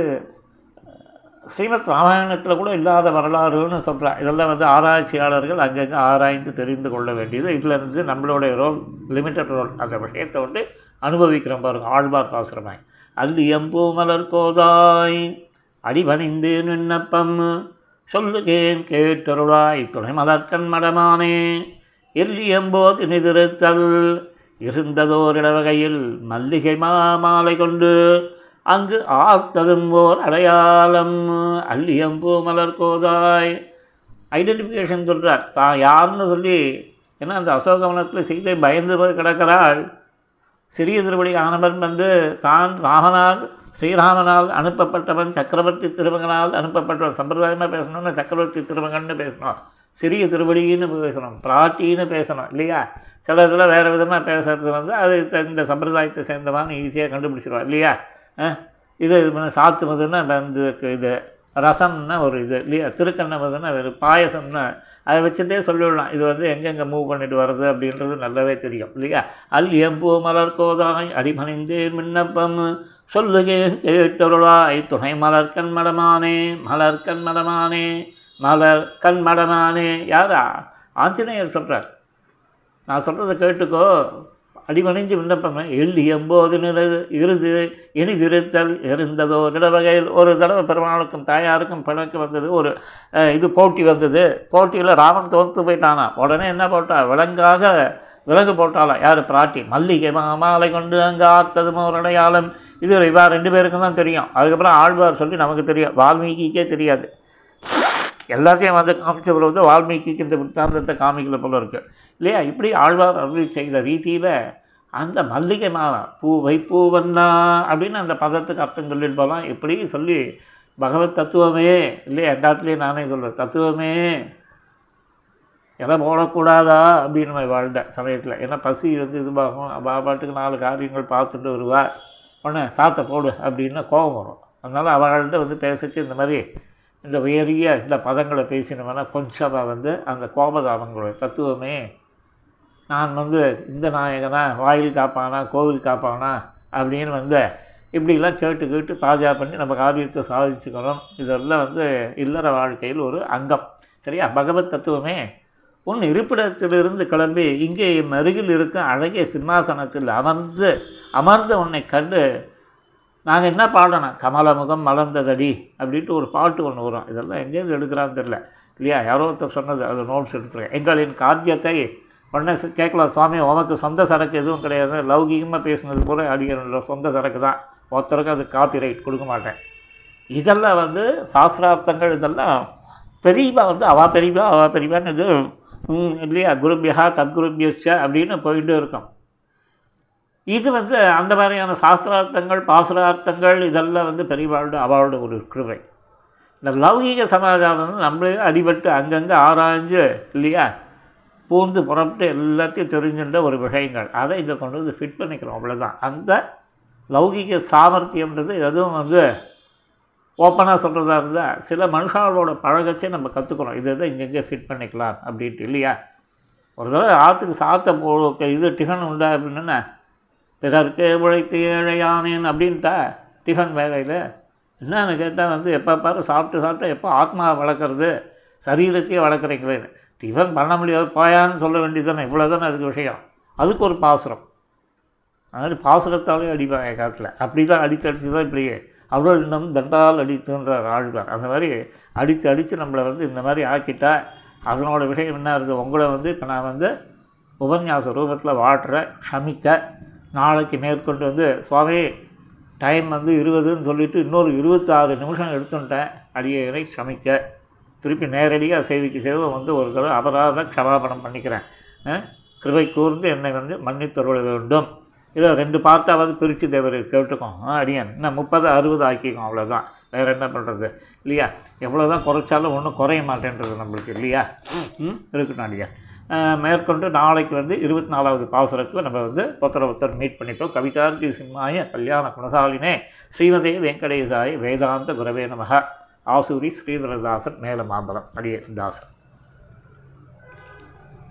ஸ்ரீமத் ராமாயணத்தில் கூட இல்லாத வரலாறுன்னு சொல்கிறேன் இதெல்லாம் வந்து ஆராய்ச்சியாளர்கள் அங்கங்கே ஆராய்ந்து தெரிந்து கொள்ள வேண்டியது. இதில் இருந்து நம்மளுடைய ரோல் லிமிட்டட் ரோல் அந்த விஷயத்தை வந்து அனுபவிக்கிறோம் பாருங்க. ஆழ்வார் பாசுரமாய். அல்லி எம்பூ மலர் கோதாய் அடிபணிந்து நின்னப்பம் சொல்லுகேன் கேட்டருளாய். துணை மலர்கண் மடமானே எல்லி எம்போது நிதிருத்தல் இருந்ததோர் இடவகையில் மல்லிகை மாலை கொண்டு அங்கு ஆர்த்ததும் ஓர் அடையாளம். அல்லியம்பூ மலர் கோதாய். ஐடென்டிஃபிகேஷன் சொல்கிறார் தான் யாருன்னு சொல்லி ஏன்னா அந்த அசோகவனத்தில் சீதை பயந்து போய் கிடக்கிறாள். சிறிய திருவடி ஆனவன் வந்து தான் ராமனால் ஸ்ரீராமனால் அனுப்பப்பட்டவன் சக்கரவர்த்தி திருமகனால் அனுப்பப்பட்டவன். சம்பிரதாயமாக பேசணும்னா சக்கரவர்த்தி திருமகன்னு பேசணும். சிறிய திருவடின்னு பேசணும் பிராட்டின்னு பேசணும் இல்லையா? சில இதில் வேறு விதமாக பேசுறது வந்து அது இந்த சம்பிரதாயத்தை சேர்ந்தவான்னு ஈஸியாக கண்டுபிடிச்சிருவா இல்லையா? இது சாத்துவதுன்னா வந்து இது ரசம்னா ஒரு இது இல்லையா? திருக்கண்ணவதுன்னா ஒரு பாயசம்னா அதை வச்சுட்டே சொல்லிவிடலாம் இது வந்து எங்கெங்கே மூவ் பண்ணிட்டு வர்றது அப்படின்றது நல்லாவே தெரியும் இல்லையா? அல் எம்பூ மலர் கோதாய் அடிமணிந்தேன் விண்ணப்பம் சொல்லுகேன் கேட்டொருளாய் துணை மலர்கண் மடமானே மலர்கண் மடமானே மலர் கண் மடனானே யாரா? ஆஞ்சநேயர் சொல்கிறார் நான் சொல்கிறத கேட்டுக்கோ. அடிமணிஞ்சு விண்ணப்பமே. எள்ளி எம்போது நிறது இருது இனிதிருத்தல் இருந்ததோ நிலவகையில் ஒரு தடவை பெருமாளுக்கும் தாயாருக்கும் பிணக்கு வந்தது ஒரு இது போட்டி வந்தது. போட்டியில் ராமன் தோற்று போயிட்டானா? உடனே என்ன போட்டா? விலங்காக விலங்கு போட்டாலாம் யார்? பிராட்டி. மல்லிகை மாலை கொண்டு அங்கே ஆர்த்ததும் ஒரு அடையாளம் இது இவா ரெண்டு பேருக்கும் தான் தெரியும். அதுக்கப்புறம் ஆழ்வார் சொல்லி நமக்கு தெரியும். வால்மீகிக்கே தெரியாது. எல்லாத்தையும் வந்து காமிச்ச பிறகு வால்மீகிக்கு இந்த விற்த்தாந்தத்தை காமிக்கல போல இருக்குது இல்லையா? இப்படி ஆழ்வார் அருளி செய்த ரீதியில் அந்த மல்லிகை மாலை பூ வைப்பூவண்ணா அப்படின்னு அந்த பதத்துக்கு அர்த்தம் சொல்லிட்டு போகலாம் இப்படி சொல்லி பகவத் தத்துவமே இல்லையா? எல்லாத்துலேயும் நானே சொல்கிறேன் தத்துவமே எதை போடக்கூடாதா? அப்படின்னு நம்ம வாழ்ந்த சமயத்தில். ஏன்னா பசி வந்து இதுவாகும் அவள் பாட்டுக்கு நாலு காரியங்கள் பார்த்துட்டு வருவா. உடனே சாத்தை போடு அப்படின்னா கோபம் வரும். அதனால் அவள்கிட்ட வந்து பேசிச்சு இந்த மாதிரி இந்த உயரிய இந்த பதங்களை பேசினவனா கொஞ்சமாக வந்து அந்த கோபதாபங்களுடைய தத்துவமே. நான் வந்து இந்த நாயகனா வாயில் காப்பானா கோவில் காப்பானா அப்படின்னு வந்து இப்படிலாம் கேட்டு கேட்டு தாஜா பண்ணி நம்ம காரியத்தை சாதிச்சுக்கணும். இதெல்லாம் வந்து இல்லற வாழ்க்கையில் ஒரு அங்கம். சரியா? பகவத் தத்துவமே. உன் இருப்பிடத்திலிருந்து கிளம்பி இங்கே என் அருகில் இருக்கும் அழகிய சிம்மாசனத்தில் அமர்ந்து அமர்ந்து உன்னை கண்டு நாங்கள் என்ன பாடணும்? கமலமுகம் மலர்ந்ததடி அப்படின்ட்டு ஒரு பாட்டு ஒன்று வரும். இதெல்லாம் எங்கேருந்து எடுக்கிறான்னு தெரில இல்லையா? யாரோ ஒருத்தர் சொன்னது அது நோட்ஸ் எடுத்துருக்கேன். எங்களின் காரியத்தை உடனே கேட்கலாம். சுவாமி உனக்கு சொந்த சரக்கு எதுவும் கிடையாது. லௌகிகமாக பேசுனது போல அடிக்கிற சொந்த சரக்கு தான். ஒருத்தருக்கு அது காப்பி ரைட் கொடுக்க மாட்டேன். இதெல்லாம் வந்து சாஸ்திரார்த்தங்கள் இதெல்லாம் பெரியவா வந்து அவா பெரியவா அவா பெரியவான்னு இது ம், இல்லையா? குருபியா தத்குருபியச்ச அப்படின்னு போயிட்டு இருக்கும். இது வந்து அந்த மாதிரியான சாஸ்திரார்த்தங்கள் பாசுரார்த்தங்கள் இதெல்லாம் வந்து பெரியவாளோட அவளோட ஒரு கிருபை. இந்த லௌகீக சமாச்சாரம் வந்து நம்மளே அடிபட்டு அங்கங்கே ஆராய்ஞ்சு இல்லையா? பூந்து புறப்பட்டு எல்லாத்தையும் தெரிஞ்சுன்ற ஒரு விஷயங்கள். அதை இங்கே கொண்டு வந்து ஃபிட் பண்ணிக்கிறோம் அவ்வளோதான் அந்த லௌகீக சாமர்த்தியம்ன்றது எதுவும் வந்து ஓப்பனாக சொல்கிறதா இருந்தால் சில மனுஷாவோட பழகச்சே நம்ம கற்றுக்குறோம் இதை தான் இங்கங்கே ஃபிட் பண்ணிக்கலாம் அப்படின்ட்டு இல்லையா? ஒரு தடவை ஆற்றுக்கு சாத்த போ இது டிஃபன் உண்டா அப்படின்னா பிறர்க்கு உழைத்து ஏழையானேன் அப்படின்ட்டா டிஃபன் வேலையில். என்னன்னு கேட்டால் வந்து எப்போ பாரு சாப்பிட்டு சாப்பிட்டு எப்போ ஆத்மாவை வளர்க்குறது? சரீரத்தையே வளர்க்குறீங்களேன்னு டிஃபன் பண்ண முடியாது போயான்னு சொல்ல வேண்டியது தானே இவ்வளோ தானே அதுக்கு விஷயம். அதுக்கு ஒரு பாசுரம். அது மாதிரி பாசுரத்தாலே அடிப்பாங்க காட்டில். அப்படி தான் அடித்து அடித்து தான் இப்படி அவ்வளோ இன்னும் தண்டால் அடித்துன்றார் ஆழ்வார். அந்த மாதிரி அடித்து அடித்து நம்மளை வந்து இந்த மாதிரி ஆக்கிட்டா அதனோட விஷயம் என்ன இருக்குது உங்களை வந்து இப்போ நான் வந்து உபன்யாச ரூபத்தில் வாட்டுறேன் ஷமிக்க நாளைக்கு மேற்கொண்டு வந்து சுவாமி டைம் வந்து இருபதுன்னு சொல்லிட்டு இன்னொரு இருபத்தாறு நிமிஷம் எடுத்துட்டேன். அடியனை க்ஷமிக்க திருப்பி நேரடியாக சேவைக்கு சேவை வந்து ஒரு தடவை அபராத க்ஷமாபணம் பண்ணிக்கிறேன். கிருபை கூர்ந்து என்னை வந்து மன்னித்தருள வேண்டும். இதை ரெண்டு பார்ட்டாவது பிரித்து தேவர் கேட்டுக்கோம் ஆ, அடியன். இன்னும் முப்பது அறுபது ஆக்கிக்கும் அவ்வளோதான் வேறு என்ன பண்ணுறது இல்லையா? எவ்வளோ தான் குறைச்சாலும் ஒன்றும் குறைய மாட்டேன்றது நம்மளுக்கு இல்லையா? ம்? இருக்கட்டும் அடியன். மேற்கொண்டு நாளைக்கு வந்து இருபத்தி நாலாவது பாசுரத்தில் நம்ம வந்து ஒருத்தர் ஒருத்தர் மீட் பண்ணிப்போம். கவிதார்த்தி சிம்மாய கல்யாண குணசாலினே. ஸ்ரீமதே வெங்கடேசாய வேதாந்த குரவே நமக. ஆசூரி ஸ்ரீதரதாசன் மேல மாம்பலம் அடியே தாசன்